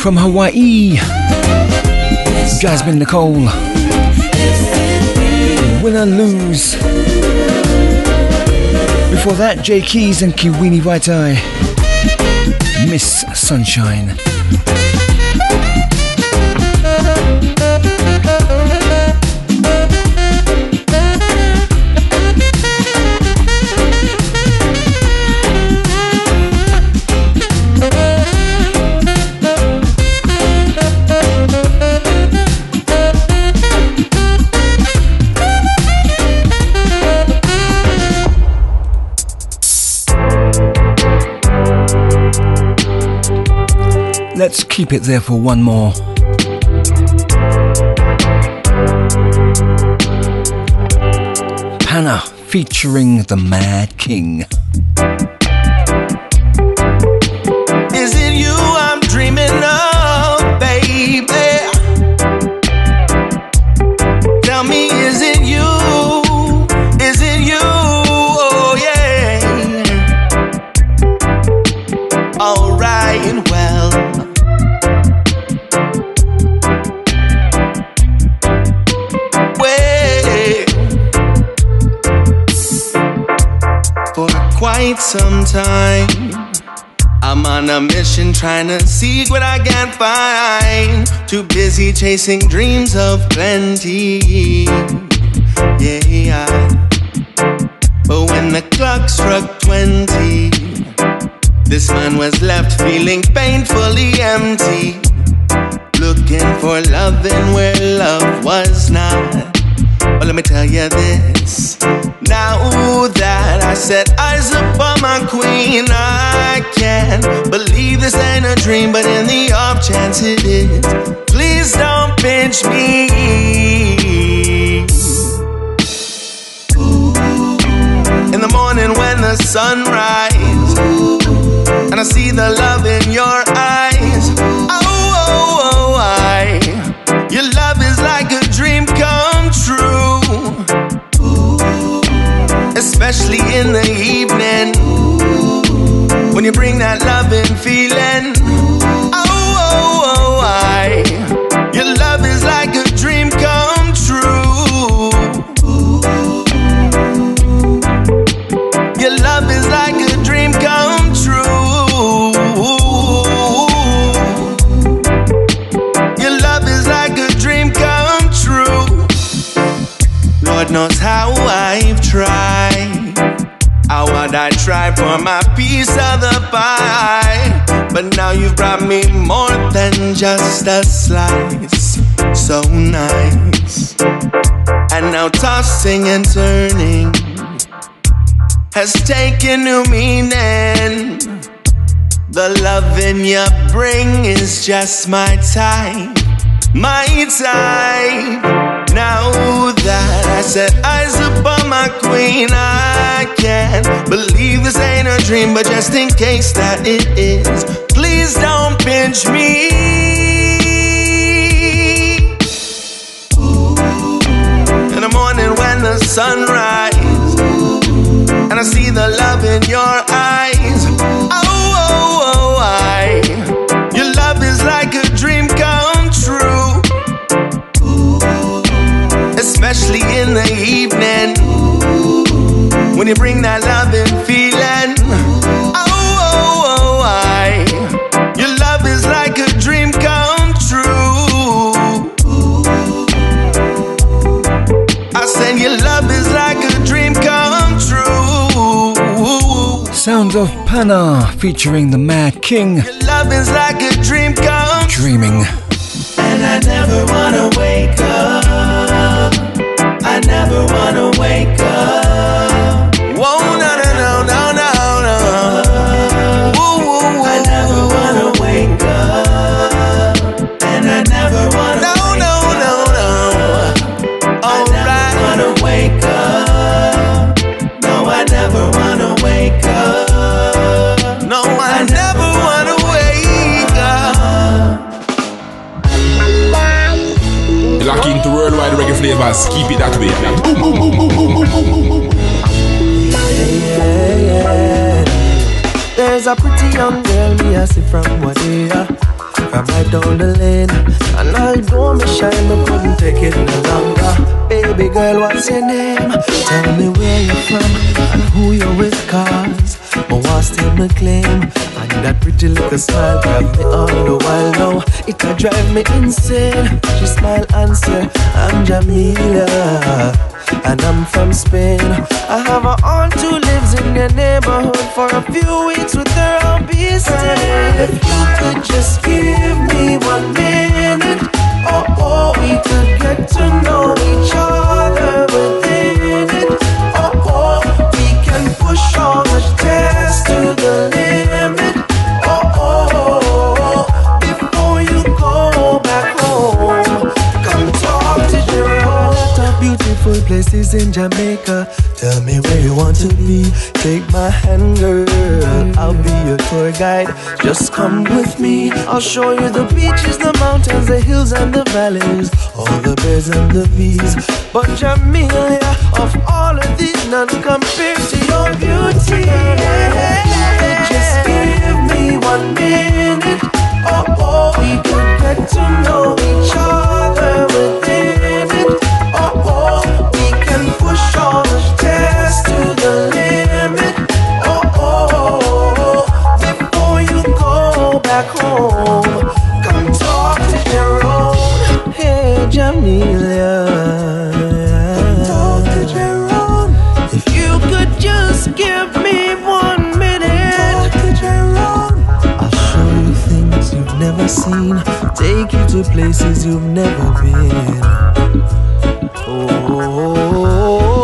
from Hawaii. Jasmine Nicole. Win and lose. Before that, Jay Keys and Kiwini Vaitai. Miss Sunshine. Keep it there for one more. Pana featuring the Mad King. On a mission trying to seek what I can't find. Too busy chasing dreams of plenty. Yeah. But when the clock struck 20, this man was left feeling painfully empty. Looking for loving where love was not. But let me tell you this. Now that I set eyes upon my queen, I can't believe this ain't a dream, but in the off chance it is, please don't pinch me. In the morning when the sun rises, and I see the love in your eyes. Oh, oh, oh, I. Your love is like a dream come true. Especially in the evening. When you bring that loving feeling. Oh, oh, oh, I. Your love is like a dream come true. Your love is like a dream come true. Your love is like a dream come true. Lord knows how I've tried. How I tried for my piece of the pie? But now you've brought me more than just a slice. So nice. And now tossing and turning has taken new meaning. The loving you bring is just my type, my type. Now that I set eyes upon my queen, I can't believe this ain't a dream, but just in case that it is, please don't pinch me. In the morning when the sun rises, and I see the love in your eyes. Especially in the evening. When you bring that loving feeling. Oh, oh, oh, I. Your love is like a dream come true. I said your love is like a dream come true. Sounds of Pana featuring the Mad King. Your love is like a dream come Dreaming. And I never wanna wake up. Never wanna wake up. Lock into worldwide reggae flavas. Keep it that way. Boom, boom, boom, boom, boom, boom, boom, boom. Yeah, yeah. There's a pretty young girl me I see from Wadea From right down the lane And I don't me shy, me couldn't take it no longer Baby girl, what's your name? Tell me where you're from and who you're with cause My want still me claim and that pretty little smile grab me all the while now. It'll drive me insane. She smile and say, I'm Jamila and I'm from Spain. I have a aunt who lives in the neighborhood for a few weeks with her own beast. If you could just give me one minute, oh oh, we could get to know each other places in Jamaica. Tell me where you want to be. Take my hand, girl. I'll be your tour guide. Just come with me. I'll show you the beaches, the mountains, the hills, and the valleys. All the birds and the bees. But Jamelia, of all of these, none compare to your beauty. Just give me one minute. Oh, oh, we could get to know each other within to places you've never been. Oh, oh, oh, oh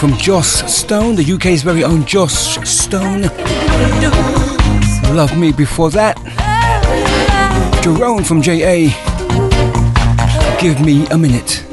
from Joss Stone, the UK's very own Joss Stone. Love Me before that. Jerome from JA. Give me a minute.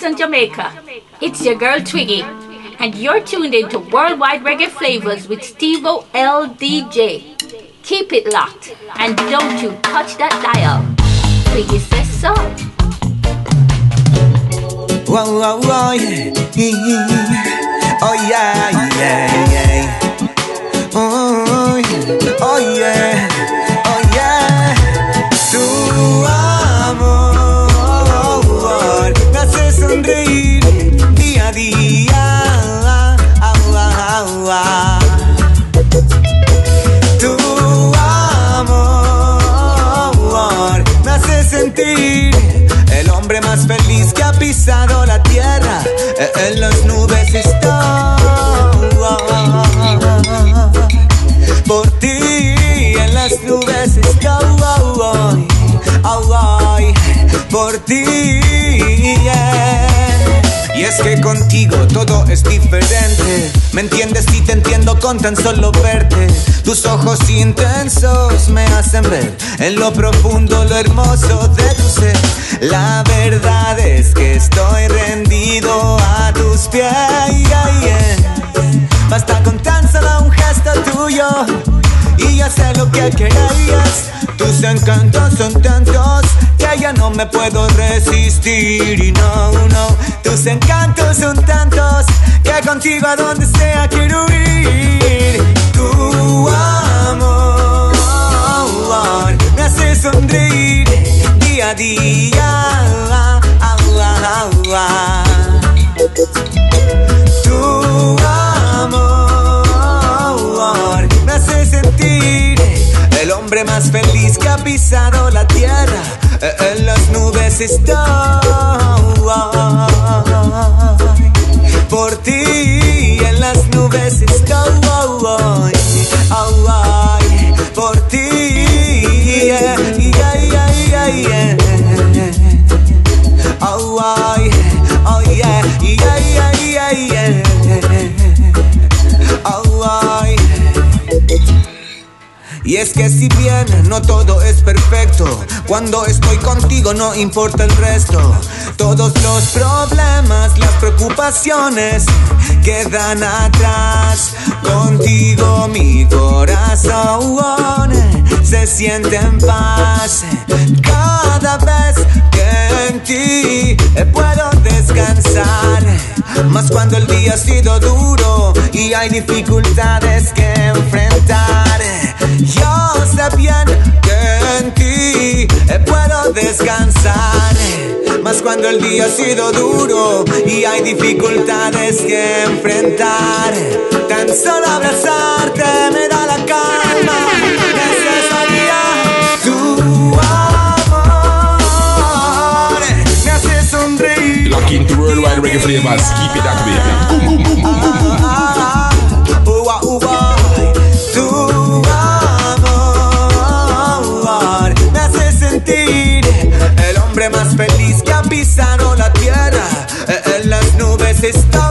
Kingston, Jamaica. It's your girl Twiggy, and you're tuned into Worldwide Reggae Flavas with Stevo LDJ. Keep it locked, and don't you touch that dial. Twiggy says so. Whoa, whoa, whoa, yeah. Oh, yeah, yeah, yeah. Oh, yeah. Oh, yeah. Sonreír día a día. Ah, ah. Tu amor me hace sentir el hombre más feliz que ha pisado la tierra. Eh, En las nubes está. Por ti en las nubes está. Por ti. Y es que contigo todo es diferente. ¿Me entiendes? Y te entiendo con tan solo verte. Tus ojos intensos me hacen ver en lo profundo lo hermoso de tu ser. La verdad es que estoy rendido a tus pies. Basta con tan solo un gesto tuyo y ya sé lo que querías. Tus encantos son tantos me puedo resistir. Y no, no, tus encantos son tantos que contigo a donde sea quiero ir. Tu amor me hace sonreír día a día. Tu amor me hace sentir el hombre más feliz que ha pisado la tierra. En las nubes está. Por ti en las nubes está. Por ti. yeah, yeah, yeah, yeah. Oh, ay, Y es que si bien no todo es perfecto, cuando estoy contigo no importa el resto. Todos los problemas, las preocupaciones quedan atrás. Contigo mi corazón se siente en paz. Cada vez que en ti puedo descansar. Más cuando el día ha sido duro y hay dificultades que enfrentar. Yo sé bien que en ti puedo descansar. Más cuando el día ha sido duro y hay dificultades que enfrentar. Tan solo abrazarte me da la calma necesaria. Tu amor me hace sonreír. Lock reggae. Keep it. Boom, boom, boom, boom, boom, más feliz que pisado la tierra. Eh, En las nubes está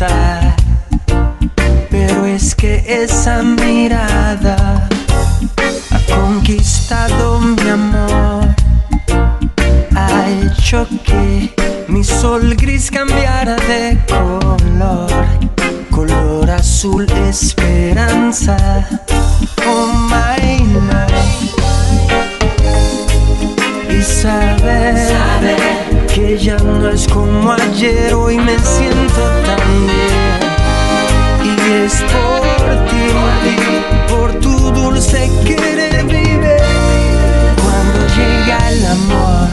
pensar, pero es que esa mirada ha conquistado mi amor. Ha hecho que mi sol gris cambiara de color, color azul esperanza. Oh my night. Y saber, que ya no es como ayer, hoy me siento es por ti, por tu dulce querer vivir. Cuando llega el amor,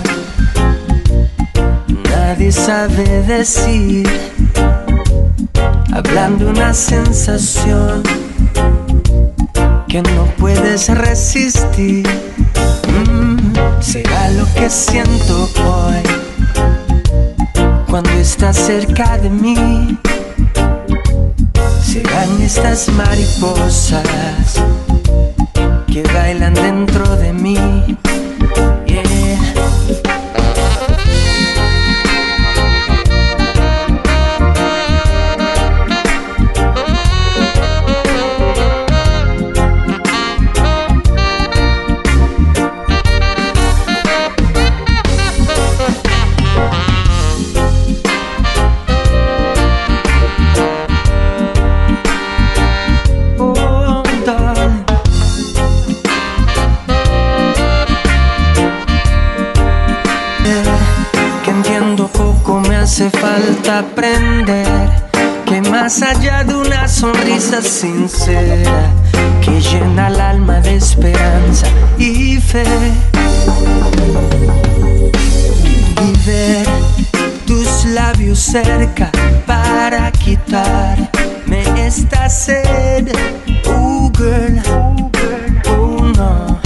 nadie sabe decir, hablando una sensación que no puedes resistir. Mm, será lo que siento hoy cuando estás cerca de mí. Serán estas mariposas que bailan dentro falta aprender que más allá de una sonrisa sincera que llena el alma de esperanza y fe. Y ver tus labios cerca para quitarme esta sed. Oh girl oh no.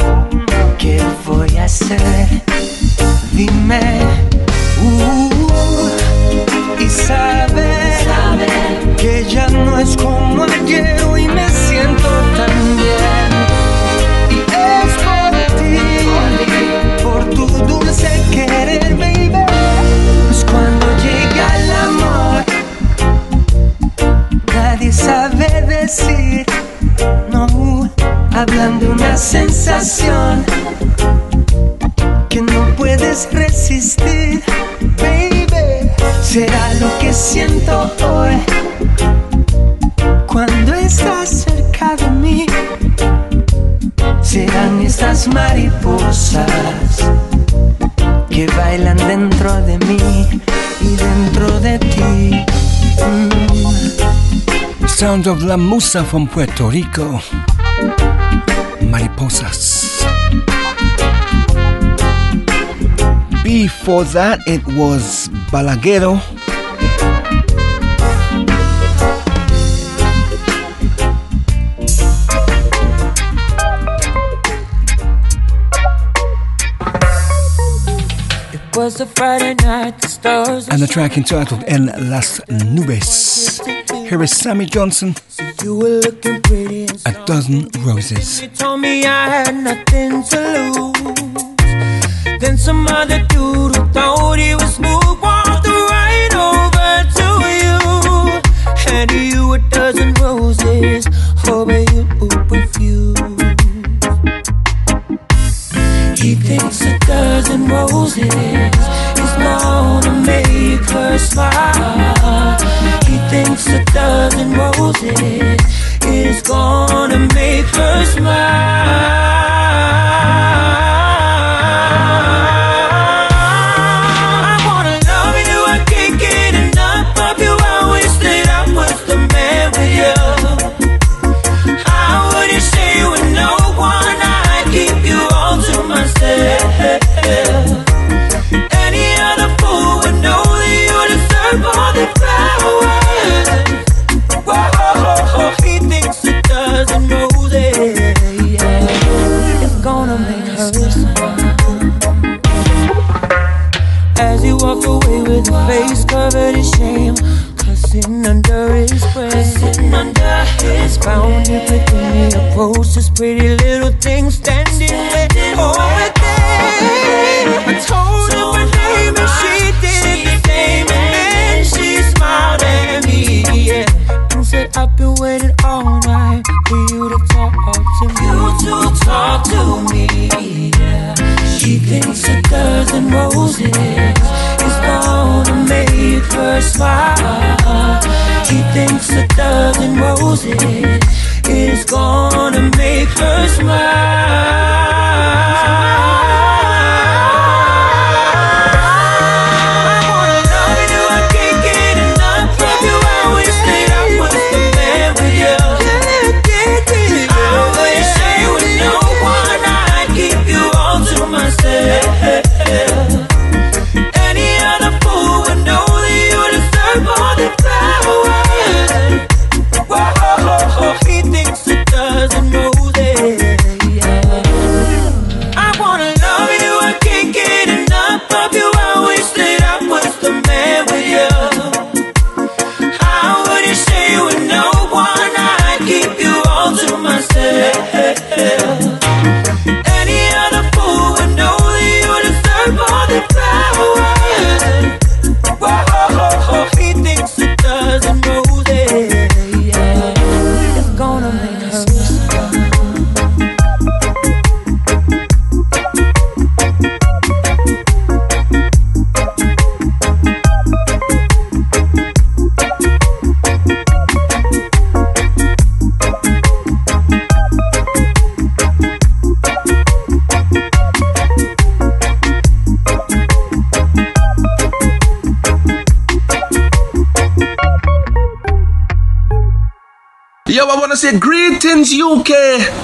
¿qué voy a hacer? Dime, una sensación que no puedes resistir, baby. Será lo que siento hoy cuando estás cerca de mí. Serán estas mariposas que bailan dentro de mí y dentro de ti. Mm. Sound of La Musa from Puerto Rico. Mariposas. Before that, it was Balaguero. was a Friday night, the stars And the track entitled En Las Nubes. Here is Sammy Johnson. You were looking pretty and A dozen roses. You told me I had nothing to lose. Then some other dude who thought he was smooth walked right over to you. Handed you a dozen roses, you refuse. He thinks a dozen roses roses hurts. As he walked away with a face covered in shame, cussing under his breath. Cussing under his bound, he pretended approached this pretty little thing. to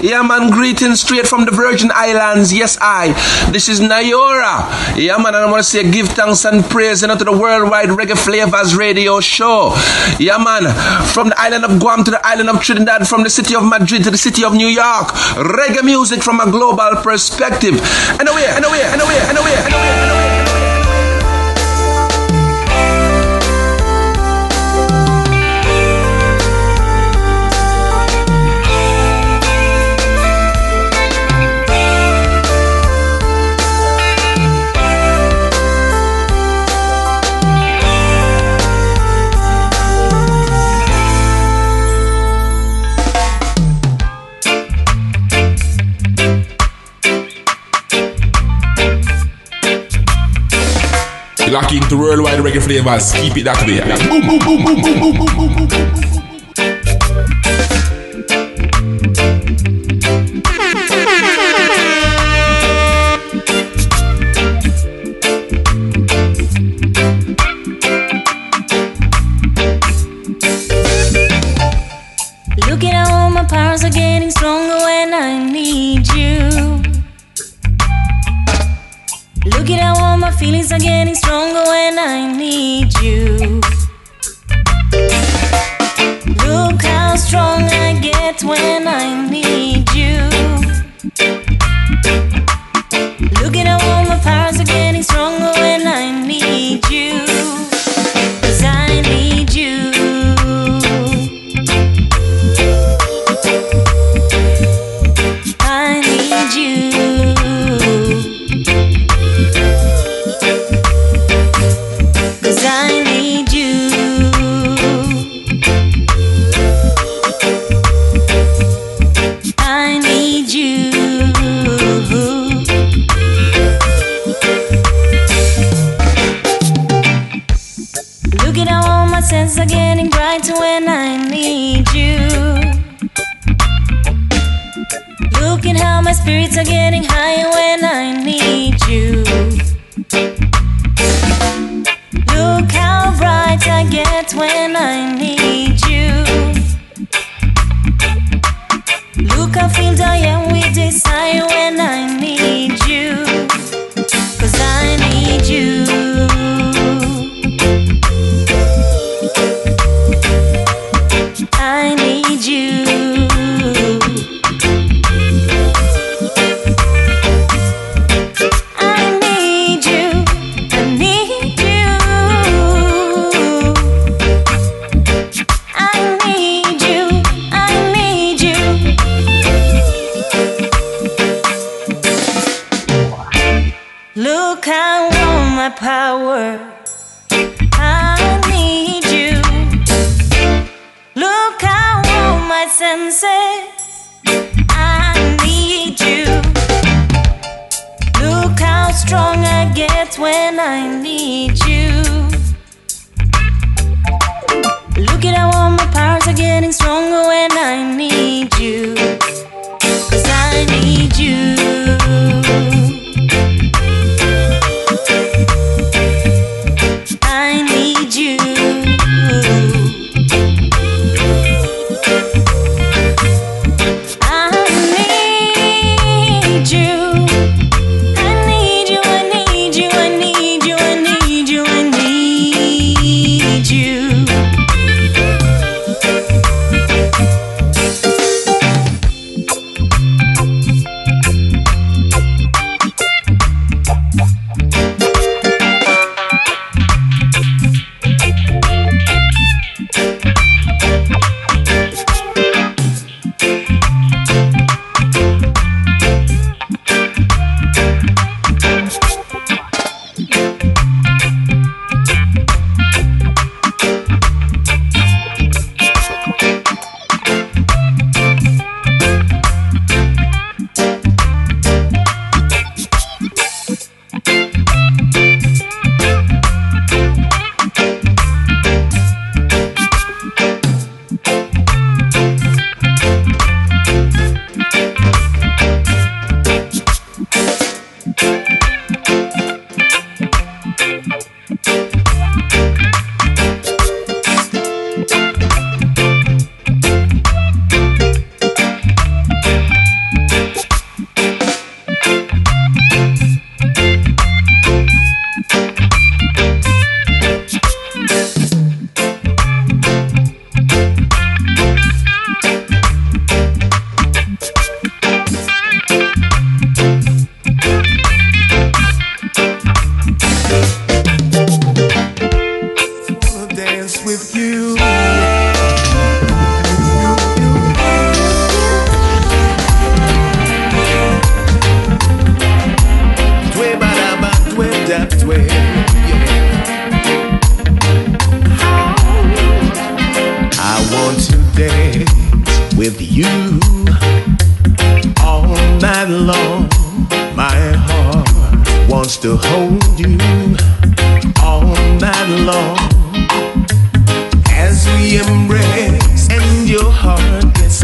Yeah, man, greetings straight from the Virgin Islands. Yes, I. This is Nayora. Yeah, man, and I want to say give thanks and praise you know, to the worldwide Reggae Flavas radio show. Yeah, man, from the island of Guam to the island of Trinidad, from the city of Madrid to the city of New York. Reggae music from a global perspective. And away, and away, and away, and away, and away. rocking to worldwide reggae flavas. Keep it that way. Boom, boom, boom, boom, boom, boom, boom, boom, boom.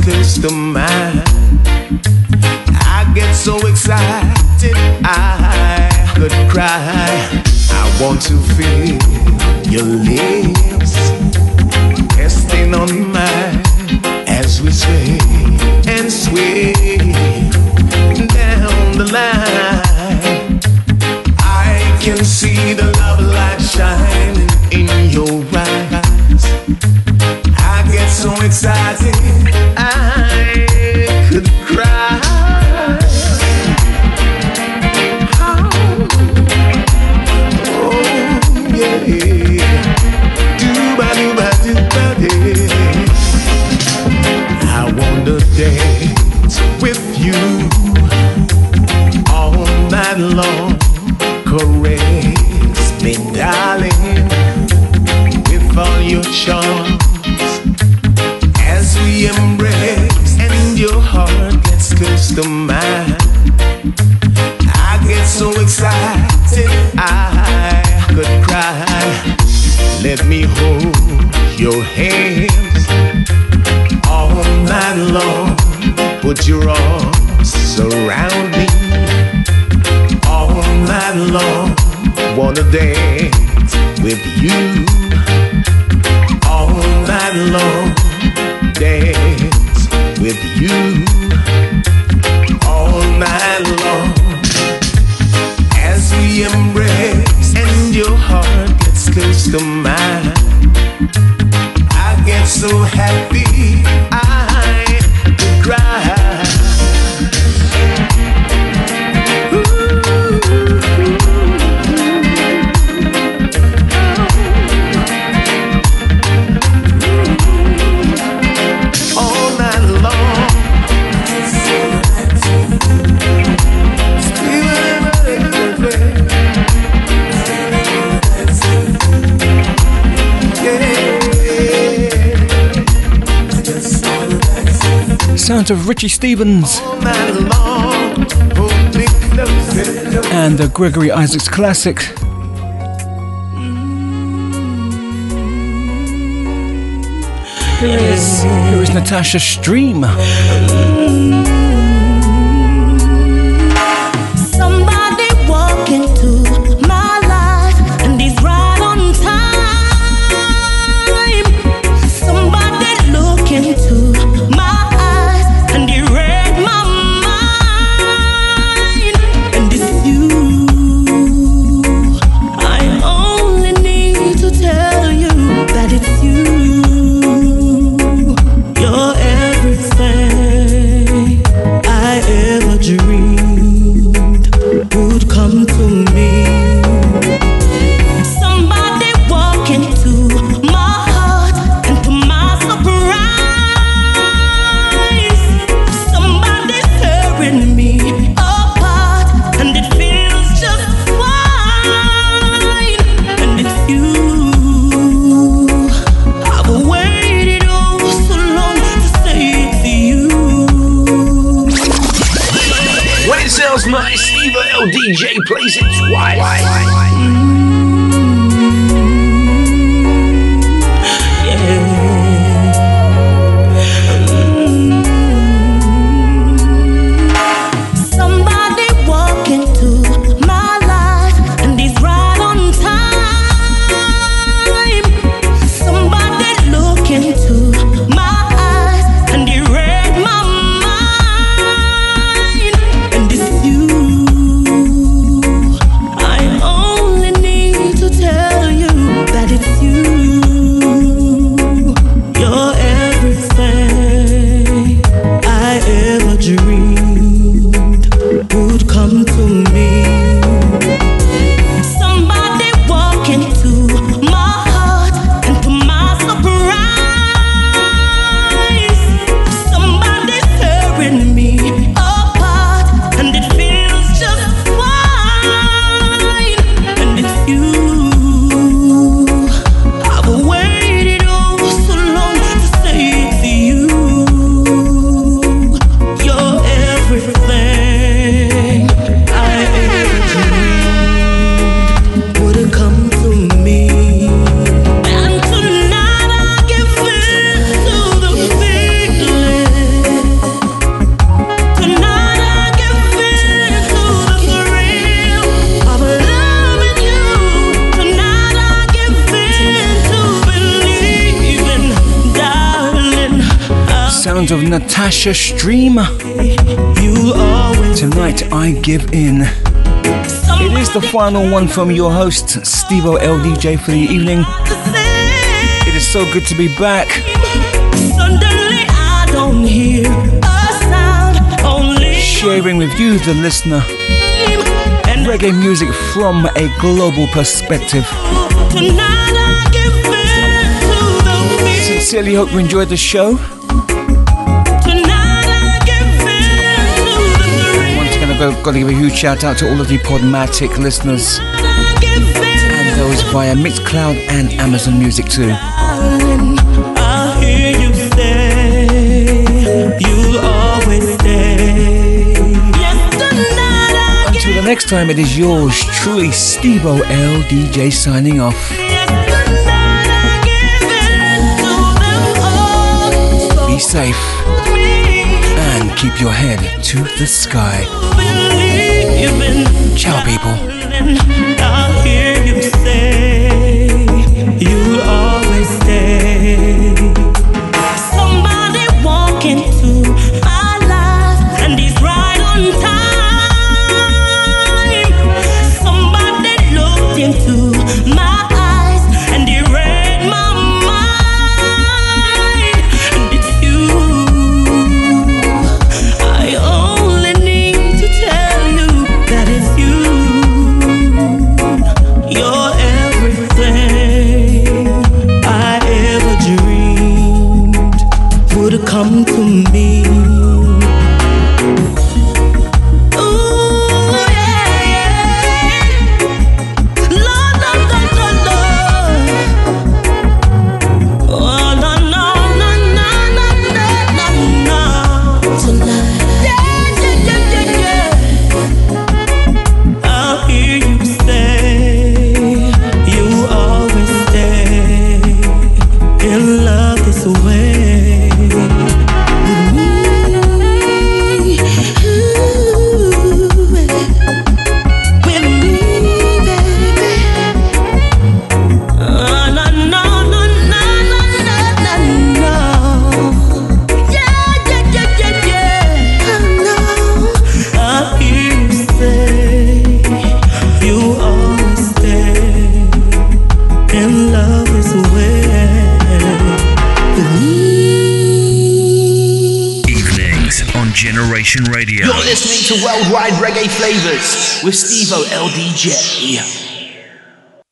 close to mine. I get so excited, I could cry. I want to feel your lips resting on mine as we sway and sway down the line. I can see the love light shining in your eyes. I get so excited. Your arms surround me all night long. Wanna dance. Of Richie Stephens and the Gregory Isaacs classic. Here is Natasha Stream. Natasha Streamer. Tonight I give in. It is the final one from your host, Stevo LDJ, for the evening. It is so good to be back. Sharing with you, the listener, reggae music from a global perspective. Sincerely hope you enjoyed the show. I've got to give a huge shout out to all of the Podomatic listeners and those via Mixcloud and Amazon Music too. Until the next time, it is yours truly, Stevo L DJ signing off. Be safe and keep your head to the sky. Ciao, people. I'll hear you say, you'll always stay. Worldwide Reggae Flavas with Stevo LDJ.